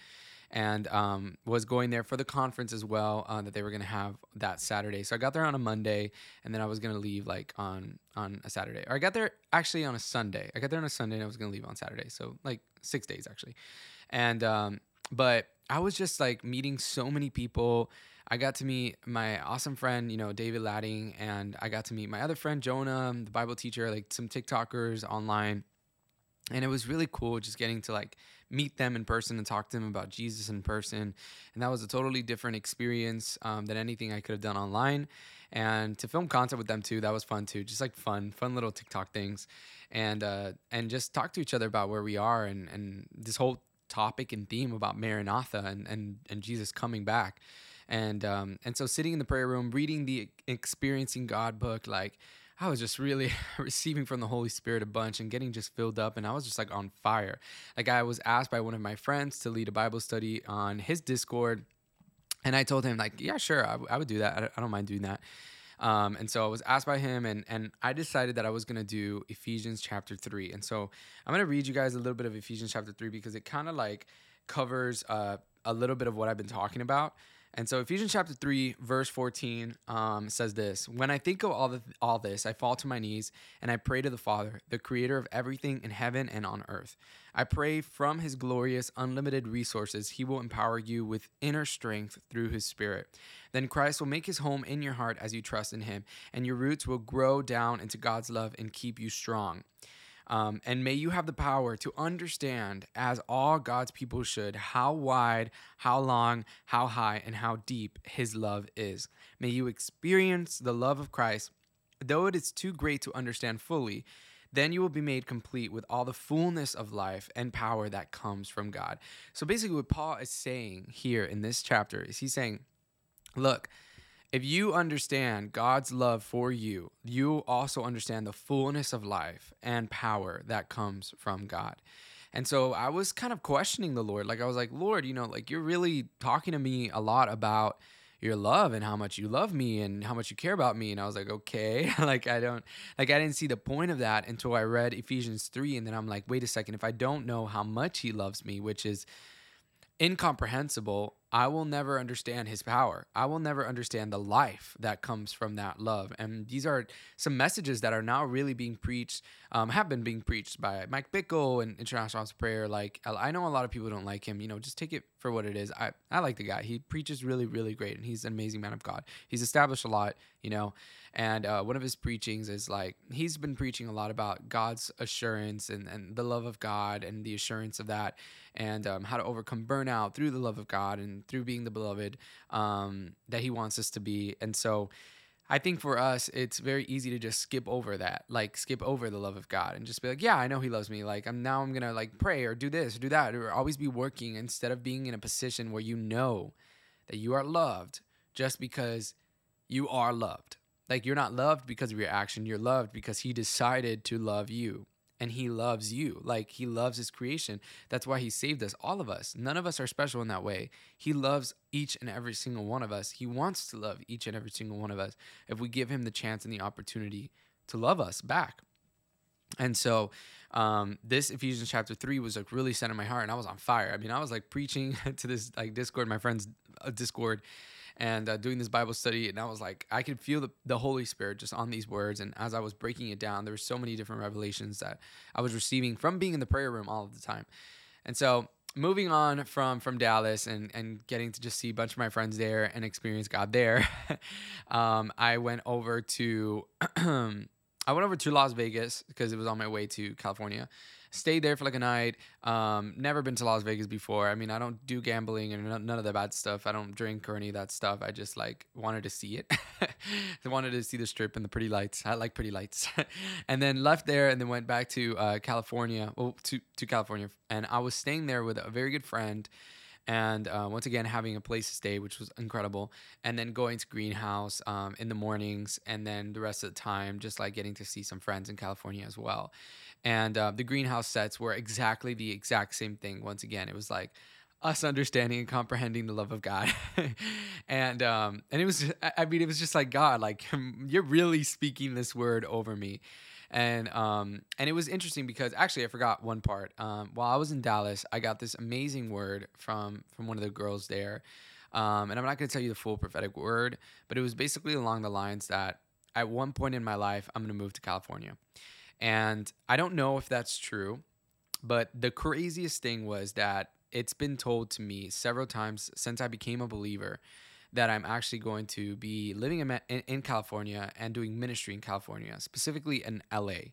[SPEAKER 1] and um, was going there for the conference as well uh, that they were gonna have that Saturday. So I got there on a Monday, and then I was gonna leave like on on a Saturday. Or I got there actually on a Sunday. I got there on a Sunday, and I was gonna leave on Saturday. So like six days actually, and um, but I was just like meeting so many people. I got to meet my awesome friend, you know, David Ladding, and I got to meet my other friend Jonah, the Bible teacher, like some TikTokers online. And it was really cool just getting to like meet them in person and talk to them about Jesus in person. And that was a totally different experience um, than anything I could have done online. And to film content with them too, that was fun too. Just like fun, fun little TikTok things, and uh, and just talk to each other about where we are and and this whole topic and theme about Maranatha and and and Jesus coming back. And um, and so sitting in the prayer room, reading the Experiencing God book, like I was just really [LAUGHS] receiving from the Holy Spirit a bunch and getting just filled up. And I was just like on fire. Like I was asked by one of my friends to lead a Bible study on his Discord. And I told him, like, yeah, sure, I, w- I would do that. I, I don't mind doing that. Um, and so I was asked by him, and and I decided that I was gonna do Ephesians chapter three. And so I'm gonna read you guys a little bit of Ephesians chapter three because it kind of like covers uh, a little bit of what I've been talking about. And so Ephesians chapter 3 verse 14 um, says this, "When I think of all the, all this, I fall to my knees and I pray to the Father, the creator of everything in heaven and on earth. I pray from his glorious unlimited resources he will empower you with inner strength through his spirit. Then Christ will make his home in your heart as you trust in him, and your roots will grow down into God's love and keep you strong." Um, and may you have the power to understand, as all God's people should, how wide, how long, how high, and how deep His love is. May you experience the love of Christ, though it is too great to understand fully. Then you will be made complete with all the fullness of life and power that comes from God. So basically, what Paul is saying here in this chapter is he's saying, Look, if you understand God's love for you, you also understand the fullness of life and power that comes from God. And so I was kind of questioning the Lord. Like, I was like, Lord, you know, like you're really talking to me a lot about your love and how much you love me and how much you care about me. And I was like, okay, [LAUGHS] like I don't, like I didn't see the point of that until I read Ephesians 3. And then I'm like, wait a second, if I don't know how much he loves me, which is incomprehensible, I will never understand his power. I will never understand the life that comes from that love. And these are some messages that are now really being preached, um, have been being preached by Mike Bickle and International House Prayer. Like, I know a lot of people don't like him. You know, just take it for what it is. I, I like the guy. He preaches really, really great, and he's an amazing man of God. He's established a lot you know. And uh, one of his preachings is like he's been preaching a lot about God's assurance and, and the love of God and the assurance of that, and um, how to overcome burnout through the love of God and through being the beloved um, that He wants us to be. And so, I think for us, it's very easy to just skip over that, like skip over the love of God and just be like, yeah, I know He loves me. Like I'm now I'm gonna like pray or do this or do that or always be working instead of being in a position where you know that you are loved just because you are loved. Like you're not loved because of your action, you're loved because he decided to love you. And he loves you. Like he loves his creation. That's why he saved us, all of us. None of us are special in that way. He loves each and every single one of us. He wants to love each and every single one of us if we give him the chance and the opportunity to love us back. And so, um, this Ephesians chapter three was like really set in my heart, and I was on fire. I mean, I was like preaching [LAUGHS] to this like Discord, my friend's uh, Discord, and uh, doing this Bible study, and I was like, I could feel the, the Holy Spirit just on these words. And as I was breaking it down, there were so many different revelations that I was receiving from being in the prayer room all of the time. And so, moving on from from Dallas and and getting to just see a bunch of my friends there and experience God there, [LAUGHS] um, I went over to [CLEARS THROAT] I went over to Las Vegas because it was on my way to California stayed there for like a night. Um, never been to Las Vegas before. I mean, I don't do gambling and none of the bad stuff. I don't drink or any of that stuff. I just like wanted to see it. [LAUGHS] I wanted to see the strip and the pretty lights. I like pretty lights. [LAUGHS] and then left there and then went back to uh, California. Well, to to California, and I was staying there with a very good friend and uh, once again having a place to stay which was incredible and then going to greenhouse um, in the mornings and then the rest of the time just like getting to see some friends in california as well and uh, the greenhouse sets were exactly the exact same thing. Once again it was like us understanding and comprehending the love of God, [LAUGHS] and um, and it was I mean it was just like God like [LAUGHS] you're really speaking this word over me, and um and it was interesting because actually I forgot one part. Um, while I was in Dallas, I got this amazing word from from one of the girls there, um, and I'm not going to tell you the full prophetic word, but it was basically along the lines that at one point in my life I'm going to move to California, and I don't know if that's true, but the craziest thing was that it's been told to me several times since I became a believer that I'm actually going to be living in, California and doing ministry in California, specifically in LA.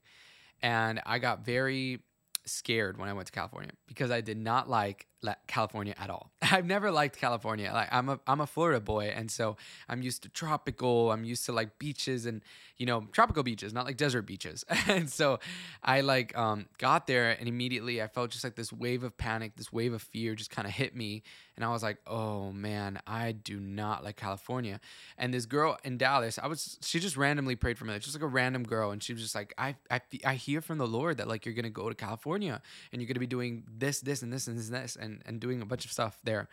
[SPEAKER 1] And I got very scared when I went to California because I did not like California at all. [LAUGHS] I've never liked California. Like I'm a I'm a Florida boy, and so I'm used to tropical. I'm used to like beaches and you know tropical beaches, not like desert beaches. [LAUGHS] and so I like um, got there, and immediately I felt just like this wave of panic, this wave of fear, just kind of hit me, and I was like, oh man, I do not like California. And this girl in Dallas, I was she just randomly prayed for me, just like a random girl, and she was just like, I I I hear from the Lord that like you're gonna go to California and you're gonna be doing this, this, and this, and this, and and, doing a bunch of stuff there.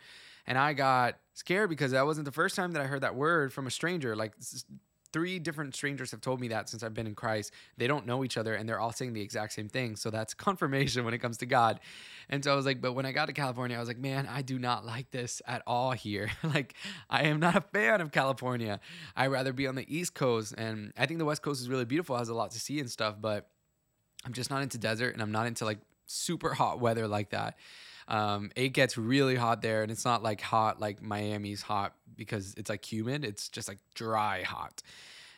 [SPEAKER 1] And I got scared because that wasn't the first time that I heard that word from a stranger. Like three different strangers have told me that since I've been in Christ. They don't know each other and they're all saying the exact same thing. So that's [LAUGHS] confirmation when it comes to God. And so I was like, but when I got to California, I was like, man, I do not like this at all here. [LAUGHS] like, I am not a fan of California. I'd rather be on the East Coast. And I think the West Coast is really beautiful, has a lot to see and stuff, but I'm just not into desert and I'm not into like super hot weather like that. Um, it gets really hot there, and it's not like hot like Miami's hot because it's like humid. It's just like dry hot,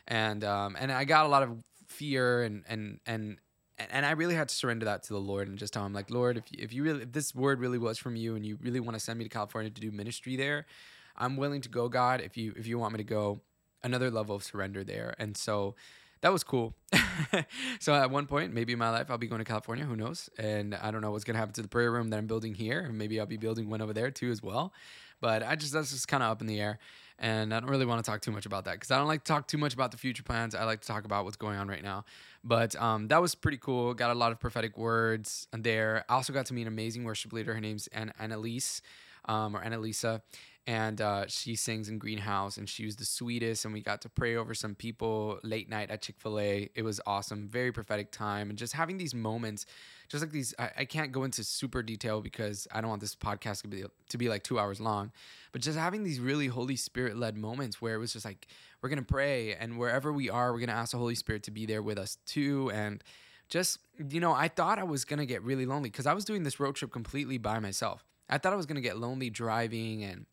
[SPEAKER 1] and um, and I got a lot of fear and and and and I really had to surrender that to the Lord and just tell him like, Lord, if you, if you really if this word really was from you and you really want to send me to California to do ministry there, I'm willing to go, God. If you if you want me to go, another level of surrender there. And so that was cool. [LAUGHS] so at one point, maybe in my life, I'll be going to California. Who knows? And I don't know what's gonna happen to the prayer room that I'm building here. And maybe I'll be building one over there too as well. But I just that's just kind of up in the air. And I don't really want to talk too much about that because I don't like to talk too much about the future plans. I like to talk about what's going on right now. But um, that was pretty cool. Got a lot of prophetic words there. I also got to meet an amazing worship leader. Her name's An- Annalise um, or Annalisa and uh, she sings in Greenhouse, and she was the sweetest. And we got to pray over some people late night at Chick Fil A. It was awesome, very prophetic time, and just having these moments, just like these. I, I can't go into super detail because I don't want this podcast to be to be like two hours long, but just having these really Holy Spirit led moments where it was just like we're gonna pray, and wherever we are, we're gonna ask the Holy Spirit to be there with us too, and just you know, I thought I was gonna get really lonely because I was doing this road trip completely by myself. I thought I was gonna get lonely driving and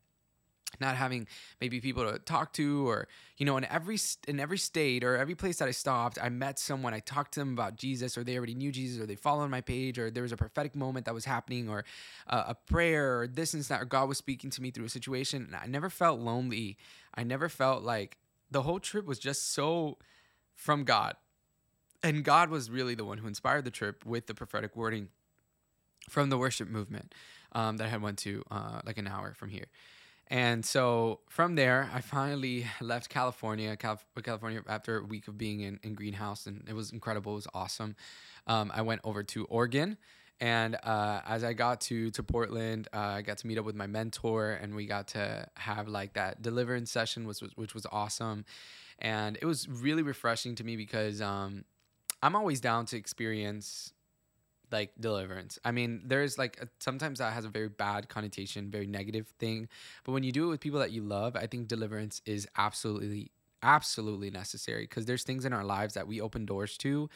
[SPEAKER 1] not having maybe people to talk to or you know in every in every state or every place that i stopped i met someone i talked to them about jesus or they already knew jesus or they followed my page or there was a prophetic moment that was happening or uh, a prayer or this and that or god was speaking to me through a situation and i never felt lonely. I never felt like the whole trip was just so from god. And god was really the one who inspired the trip with the prophetic wording from the worship movement um, that i had went to uh, like an hour from here and so from there, I finally [LAUGHS] left California, California after a week of being in, in Greenhouse, and it was incredible. It was awesome. Um, I went over to Oregon, and uh, as I got to to Portland, uh, I got to meet up with my mentor, and we got to have like that deliverance session, which was which was awesome, and it was really refreshing to me because um, I'm always down to experience like deliverance. I mean, there's like a, sometimes that has a very bad connotation, very negative thing. But when you do it with people that you love, I think deliverance is absolutely absolutely necessary because there's things in our lives that we open doors to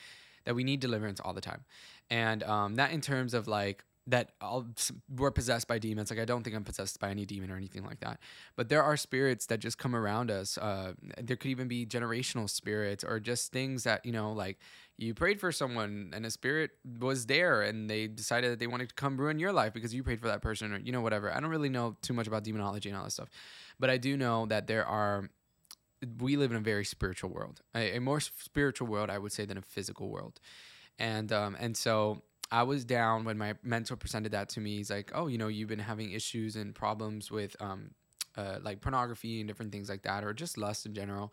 [SPEAKER 1] that we need deliverance all the time. And um, that in terms of like that all we're possessed by demons. Like I don't think I'm possessed by any demon or anything like that. But there are spirits that just come around us. Uh, there could even be generational spirits or just things that you know, like you prayed for someone and a spirit was there and they decided that they wanted to come ruin your life because you prayed for that person or you know whatever. I don't really know too much about demonology and all that stuff, but I do know that there are. We live in a very spiritual world, a, a more spiritual world, I would say, than a physical world, and um, and so I was down when my mentor presented that to me. He's like, "Oh, you know, you've been having issues and problems with um, uh, like pornography and different things like that, or just lust in general."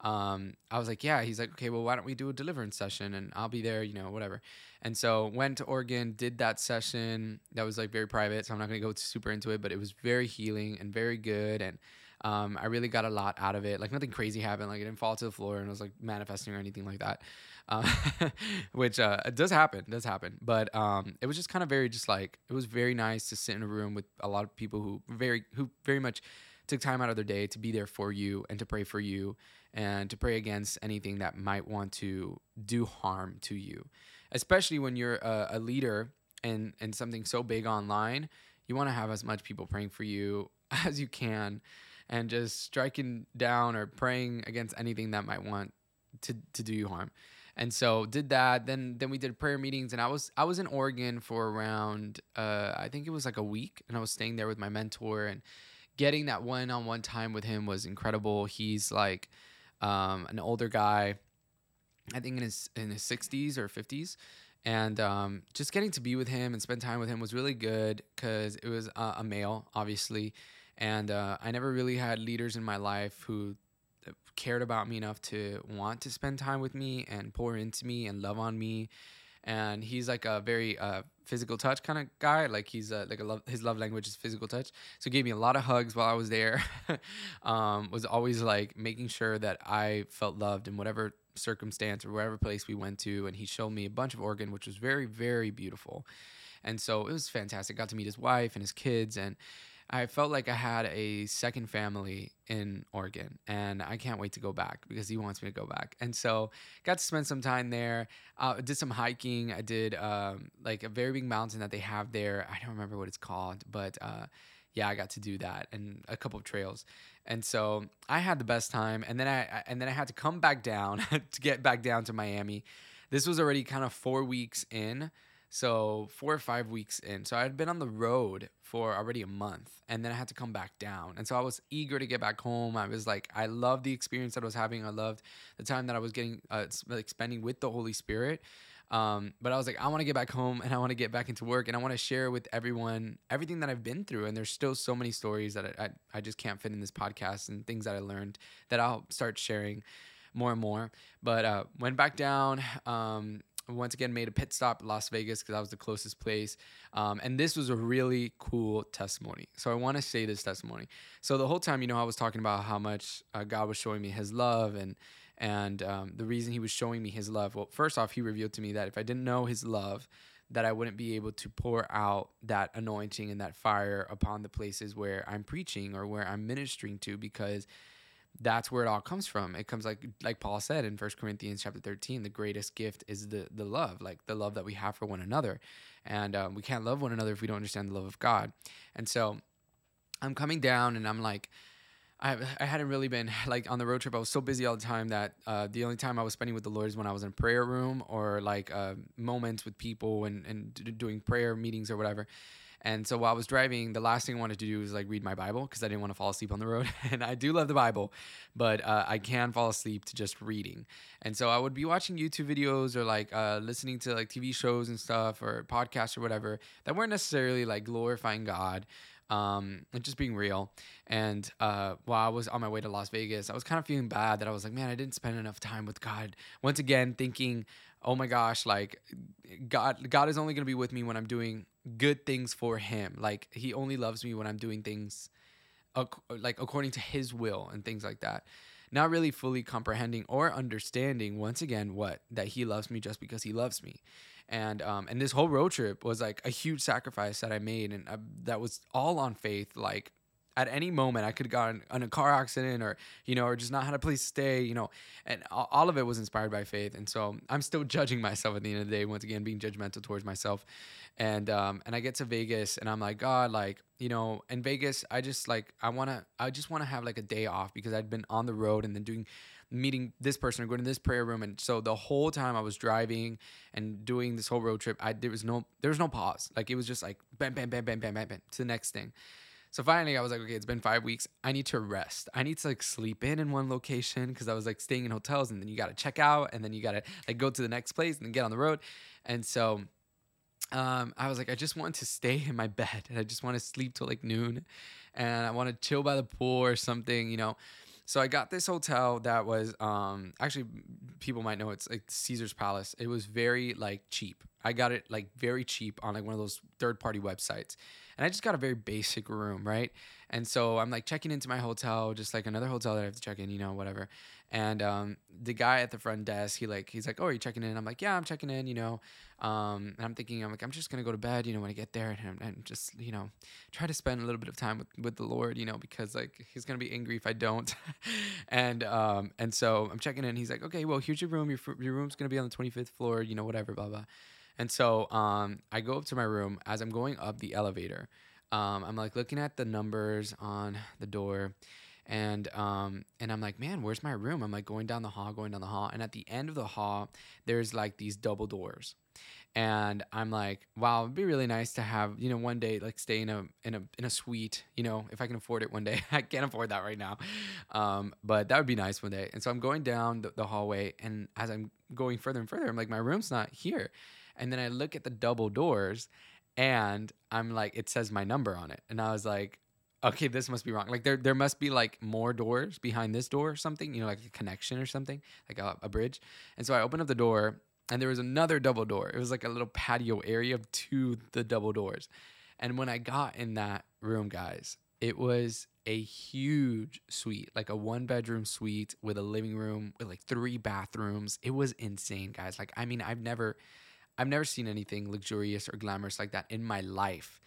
[SPEAKER 1] Um, I was like, "Yeah." He's like, "Okay, well, why don't we do a deliverance session and I'll be there, you know, whatever." And so went to Oregon, did that session. That was like very private, so I'm not gonna go super into it, but it was very healing and very good and. Um, I really got a lot out of it. Like nothing crazy happened. Like it didn't fall to the floor and I was like manifesting or anything like that uh, [LAUGHS] which uh, does happen, does happen. But um, it was just kind of very, just like it was very nice to sit in a room with a lot of people who very, who very much took time out of their day to be there for you and to pray for you and to pray against anything that might want to do harm to you, especially when you're a, a leader and and something so big online. You want to have as much people praying for you [LAUGHS] as you can and just striking down or praying against anything that might want to, to do you harm. And so did that. Then then we did prayer meetings and i was i was in oregon for around uh, i think it was like a week and i was staying there with my mentor and getting that one-on-one time with him was incredible. He's like um, an older guy i think in his in his 60s or 50s and um, just getting to be with him and spend time with him was really good because it was uh, a male obviously and uh, i never really had leaders in my life who cared about me enough to want to spend time with me and pour into me and love on me. And he's like a very uh, physical touch kind of guy. Like he's uh, like a love, his love language is physical touch. So he gave me a lot of hugs while I was there. [LAUGHS] um, was always like making sure that I felt loved in whatever circumstance or wherever place we went to. And he showed me a bunch of Oregon, which was very very beautiful. And so it was fantastic. Got to meet his wife and his kids and I felt like I had a second family in Oregon, and I can't wait to go back because he wants me to go back. And so, got to spend some time there. Uh, did some hiking. I did um, like a very big mountain that they have there. I don't remember what it's called, but uh, yeah, I got to do that and a couple of trails. And so I had the best time. And then I and then I had to come back down [LAUGHS] to get back down to Miami. This was already kind of four weeks in. So four or five weeks in. So I had been on the road for already a month and then I had to come back down. And so I was eager to get back home. I was like, I loved the experience that I was having. I loved the time that I was getting, uh, like spending with the Holy Spirit. Um, but I was like, I want to get back home and I want to get back into work and I want to share with everyone everything that I've been through. And there's still so many stories that I, I, I just can't fit in this podcast and things that I learned that I'll start sharing more and more. But uh, went back down. Um, once again made a pit stop Las Vegas because that was the closest place. Um, and this was a really cool testimony. So I want to say this testimony. So the whole time, you know, I was talking about how much uh, God was showing me His love and and um, the reason He was showing me His love. Well, first off, He revealed to me that if I didn't know His love, that I wouldn't be able to pour out that anointing and that fire upon the places where I'm preaching or where I'm ministering to because that's where it all comes from. It comes like like Paul said in First Corinthians chapter 13, the greatest gift is the the love, like the love that we have for one another. And um, we can't love one another if we don't understand the love of God. And so I'm coming down and I'm like, I, I hadn't really been like on the road trip. I was so busy all the time that uh, the only time I was spending with the Lord is when I was in a prayer room or like uh, moments with people and, and doing prayer meetings or whatever. And so while I was driving, the last thing I wanted to do was like read my Bible because I didn't want to fall asleep on the road. [LAUGHS] and I do love the Bible, but uh, I can fall asleep to just reading. And so I would be watching YouTube videos or like uh, listening to like TV shows and stuff or podcasts or whatever that weren't necessarily like glorifying God um, and just being real. And uh, while I was on my way to Las Vegas, I was kind of feeling bad that I was like, man, I didn't spend enough time with God. Once again, thinking, oh my gosh, like God, God is only gonna be with me when I'm doing good things for Him. Like He only loves me when I'm doing things like according to His will and things like that. Not really fully comprehending or understanding once again what that He loves me just because He loves me and um and this whole road trip was like a huge sacrifice that I made and uh, that was all on faith like at any moment I could have gotten in a car accident or you know or just not had a place to stay you know and all of it was inspired by faith. And so I'm still [LAUGHS] judging myself at the end of the day once again being judgmental towards myself. And um and I get to Vegas and I'm like God like you know in Vegas I just like I want to I just want to have like a day off because I'd been on the road and then doing meeting this person or going to this prayer room. And so the whole time i was driving and doing this whole road trip i there was no there was no pause. Like it was just like bam bam bam bam bam bam bam to the next thing so finally i was like okay it's been five weeks i need to rest i need to like sleep in in one location because i was like staying in hotels and then you got to check out and then you got to like go to the next place and get on the road and so um, I was like, I just want to stay in my bed and I just want to sleep till like noon and I want to chill by the pool or something, you know. So I got this hotel that was um actually people might know it's like Caesar's Palace. It was very like cheap. I got it like very cheap on like one of those third party websites. And I just got a very basic room, right? And so I'm like checking into my hotel, just like another hotel that I have to check in, you know, whatever. And um, the guy at the front desk, he like, he's like, "Oh, are you checking in?" I'm like, "Yeah, I'm checking in," you know. Um, and I'm thinking, I'm like, I'm just gonna go to bed, you know, when I get there, and, and just, you know, try to spend a little bit of time with, with the Lord, you know, because like he's gonna be angry if I don't. [LAUGHS] and um, and so I'm checking in. He's like, "Okay, well, here's your room. Your your room's gonna be on the 25th floor, you know, whatever, blah blah." And so um, I go up to my room. As I'm going up the elevator, um, I'm like looking at the numbers on the door, and um, and I'm like, man, where's my room? I'm like going down the hall, going down the hall, and at the end of the hall, there's like these double doors, and I'm like, wow, it'd be really nice to have, you know, one day like stay in a in a in a suite, you know, if I can afford it one day. [LAUGHS] I can't afford that right now, um, but that would be nice one day. And so I'm going down the, the hallway, and as I'm going further and further, I'm like, my room's not here, and then I look at the double doors and I'm like, it says my number on it, and I was like, okay, this must be wrong. Like there, there must be like more doors behind this door or something, you know, like a connection or something, like a, a bridge. And so I opened up the door, and there was another double door. It was like a little patio area to the double doors. And when I got in that room, guys, it was a huge suite, like a one bedroom suite with a living room with like three bathrooms. It was insane, guys. Like, I mean, I've never I've never seen anything luxurious or glamorous like that in my life.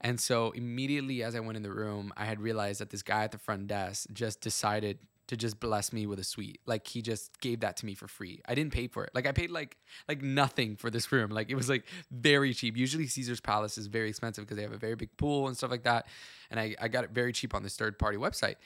[SPEAKER 1] And so immediately as I went in the room, I had realized that this guy at the front desk just decided to just bless me with a suite. Like he just gave that to me for free. I didn't pay for it. Like I paid like like nothing for this room. Like it was like very cheap. Usually Caesar's Palace is very expensive because they have a very big pool and stuff like that. And I, I got it very cheap on this third party website.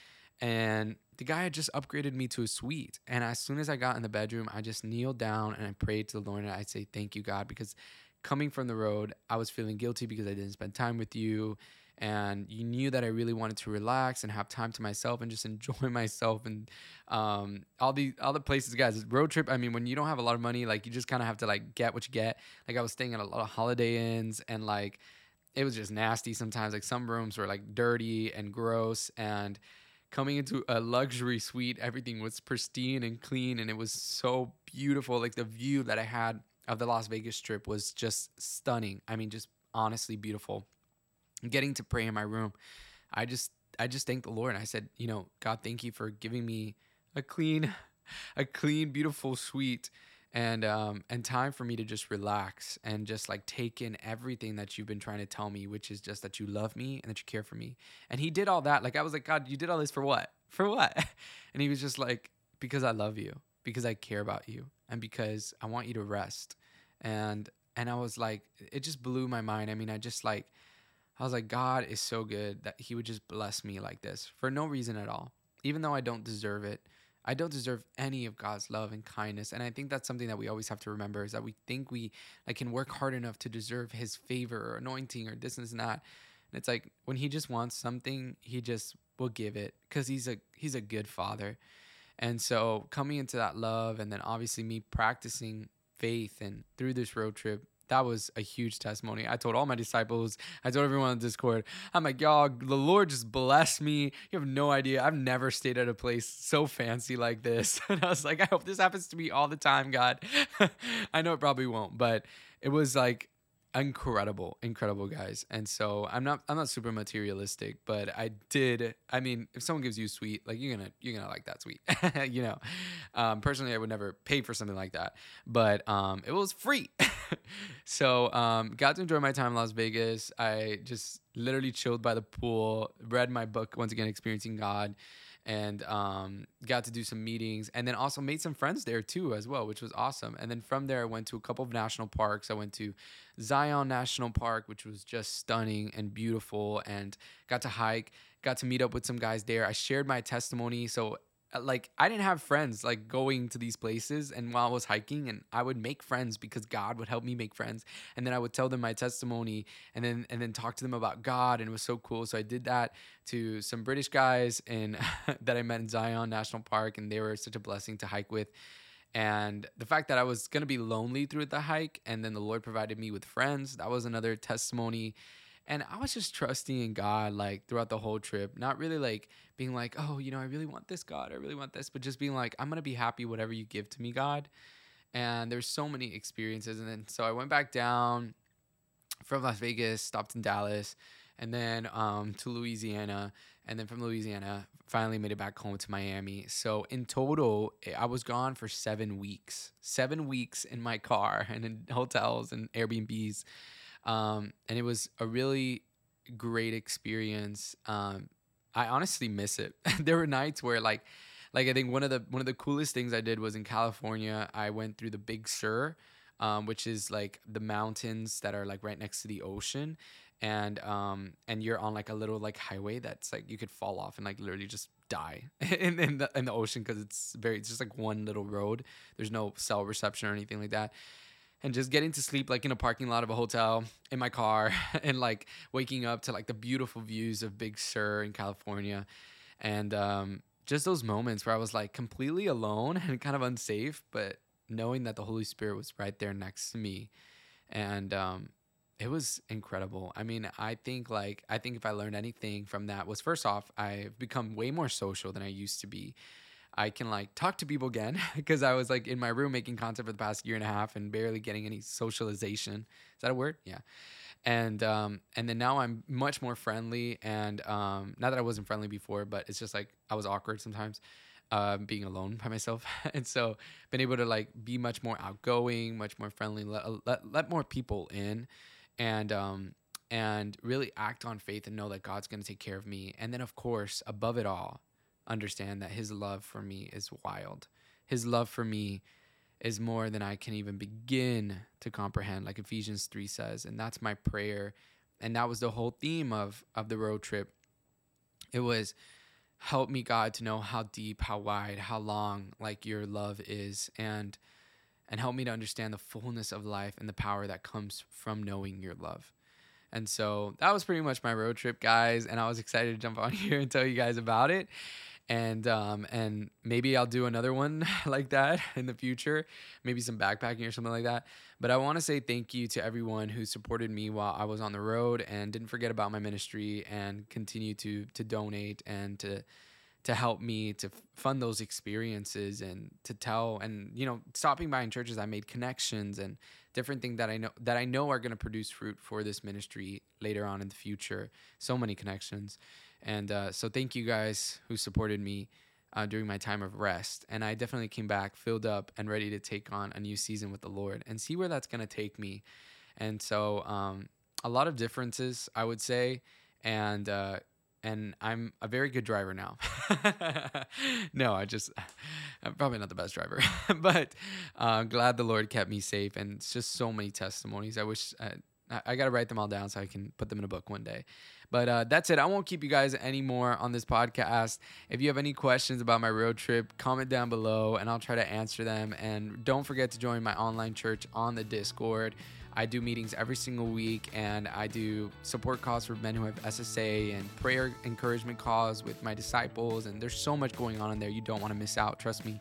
[SPEAKER 1] And the guy had just upgraded me to a suite. And as soon as I got in the bedroom, I just kneeled down and I prayed to the Lord and I'd say, Thank you, God, because coming from the road, I was feeling guilty because I didn't spend time with you. And you knew that I really wanted to relax and have time to myself and just [LAUGHS] enjoy myself and um, all the all the places, guys. Road trip. I mean, when you don't have a lot of money, like you just kind of have to like get what you get. Like I was staying at a lot of Holiday Inns and like it was just nasty sometimes. Like some rooms were like dirty and gross and coming into a luxury suite everything was pristine and clean and it was so beautiful. Like the view that i had of the las vegas strip was just stunning. I mean just honestly beautiful. Getting to pray in my room i just i just thanked the lord and i said you know god thank you for giving me a clean [LAUGHS] a clean beautiful suite and um and time for me to just relax and just like take in everything that you've been trying to tell me which is just that you love me and that you care for me. And he did all that like i was like god you did all this for what? [LAUGHS] For what? [LAUGHS] And he was just like because i love you because i care about you and because i want you to rest. And and i was like it just blew my mind. I mean i just like I was like, God is so good that He would just bless me like this for no reason at all, even though I don't deserve it. I don't deserve any of God's love and kindness. And I think that's something that we always have to remember is that we think we like can work hard enough to deserve his favor or anointing or this and that. And it's like when he just wants something, he just will give it because he's a he's a good father. And so coming into that love and then obviously me practicing faith and through this road trip that was a huge testimony. I told all my disciples, I told everyone on Discord, I'm like, y'all, the Lord just blessed me. You have no idea. I've never stayed at a place so fancy like this. [LAUGHS] And I was like, I hope this happens to me all the time, God. [LAUGHS] I know it probably won't, but it was like incredible incredible guys. And so i'm not i'm not super materialistic but i did i mean if someone gives you suite like you're gonna you're gonna like that suite [LAUGHS] you know? Um, personally i would never pay for something like that but um, it was free. [LAUGHS] So um, got to enjoy my time in las vegas. I just literally chilled by the pool read my book once again experiencing god and um, got to do some meetings and then also made some friends there too as well which was awesome. And then from there i went to a couple of national parks. I went to zion national park which was just stunning and beautiful and got to hike got to meet up with some guys there. I shared my testimony. So Uh, like I didn't have friends like going to these places and while I was hiking and I would make friends because God would help me make friends. And then I would tell them my testimony and then and then talk to them about God and it was so cool. So I did that to some British guys and [LAUGHS] that I met in Zion National Park and they were such a blessing to hike with. And the fact that I was going to be lonely through the hike and then the Lord provided me with friends that was another testimony and I was just trusting in God like throughout the whole trip, not really like being like, oh, you know, I really want this, God, I really want this, but just being like, I'm gonna be happy whatever you give to me, God. And there's so many experiences, and then so I went back down from Las Vegas, stopped in Dallas, and then um, to Louisiana, and then from Louisiana, finally made it back home to Miami. So in total, I was gone for seven weeks, seven weeks in my car [LAUGHS] and in hotels and Airbnbs um, and it was a really great experience. Um, I honestly miss it. [LAUGHS] there were nights where like like I think one of the one of the coolest things I did was in California. I went through the Big Sur, um, which is like the mountains that are like right next to the ocean, and um and you're on like a little like highway that's like you could fall off and like literally just die [LAUGHS] in, in the in the ocean because it's very it's just like one little road. There's no cell reception or anything like that and just getting to sleep like in a parking lot of a hotel in my car [LAUGHS] and like waking up to like the beautiful views of Big Sur in California and um, just those moments where I was like completely alone [LAUGHS] and kind of unsafe, but knowing that the Holy Spirit was right there next to me and um, it was incredible. I mean, I think like I think if I learned anything from that was first off, I've become way more social than I used to be. I can like talk to people again [LAUGHS] because I was like in my room making content for the past year and a half and barely getting any socialization. Is that a word? Yeah. And um, and then now I'm much more friendly and um, not that I wasn't friendly before, but it's just like I was awkward sometimes. Uh, being alone by myself, [LAUGHS] and so been able to like be much more outgoing, much more friendly, let, let, let more people in, and um, and really act on faith and know that God's going to take care of me. And then, of course, above it all, understand that his love for me is wild. His love for me is more than I can even begin to comprehend, like Ephesians 3 says. And that's my prayer. And that was the whole theme of, of the road trip. It was help me, God, to know how deep, how wide, how long like your love is and and help me to understand the fullness of life and the power that comes from knowing your love. And so that was pretty much my road trip, guys. And I was excited to jump on [LAUGHS] here and tell you guys about it and um, and maybe I'll do another one [LAUGHS] like that in the future, maybe some backpacking or something like that. But I want to say thank you to everyone who supported me while I was on the road and didn't forget about my ministry and continue to to donate and to to help me to fund those experiences and to tell and you know stopping by in churches I made connections and different things that I know that I know are going to produce fruit for this ministry later on in the future. So many connections. And uh, so thank you guys who supported me uh, during my time of rest. And I definitely came back filled up and ready to take on a new season with the Lord and see where that's going to take me. And so um, a lot of differences, I would say. And, uh, and I'm a very good driver now. [LAUGHS] no, I just, [LAUGHS] I'm probably not the best driver, [LAUGHS] but uh, glad the Lord kept me safe. And it's just so many testimonies. I wish, uh, I, I got to write them all down so I can put them in a book one day. But uh, that's it. I won't keep you guys anymore on this podcast. If you have any questions about my road trip, comment down below and I'll try to answer them. And don't forget to join my online church on the Discord. I do meetings every single week and I do support calls for men who have SSA and prayer encouragement calls with my disciples. And there's so much going on in there. You don't want to miss out. Trust me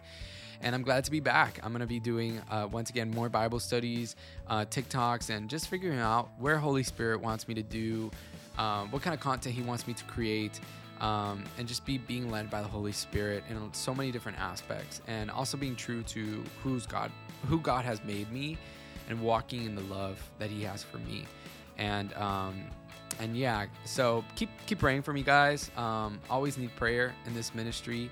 [SPEAKER 1] and I'm glad to be back. I'm going to be doing, uh, once again, more Bible studies, uh, TikToks, and just figuring out where Holy Spirit wants me to do, um, what kind of content He wants me to create, um, and just be being led by the Holy Spirit in so many different aspects, and also being true to who's God, who God has made me, and walking in the love that He has for me, and um, and yeah, so keep keep praying for me, guys. Um, always need prayer in this ministry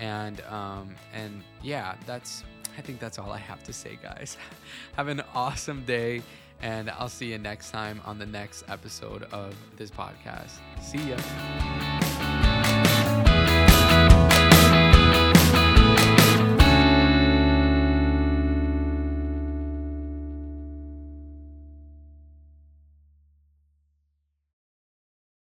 [SPEAKER 1] and um, and yeah, that's I think that's all I have to say, guys. [LAUGHS] have an awesome day, and I'll see you next time on the next episode of this podcast. See ya.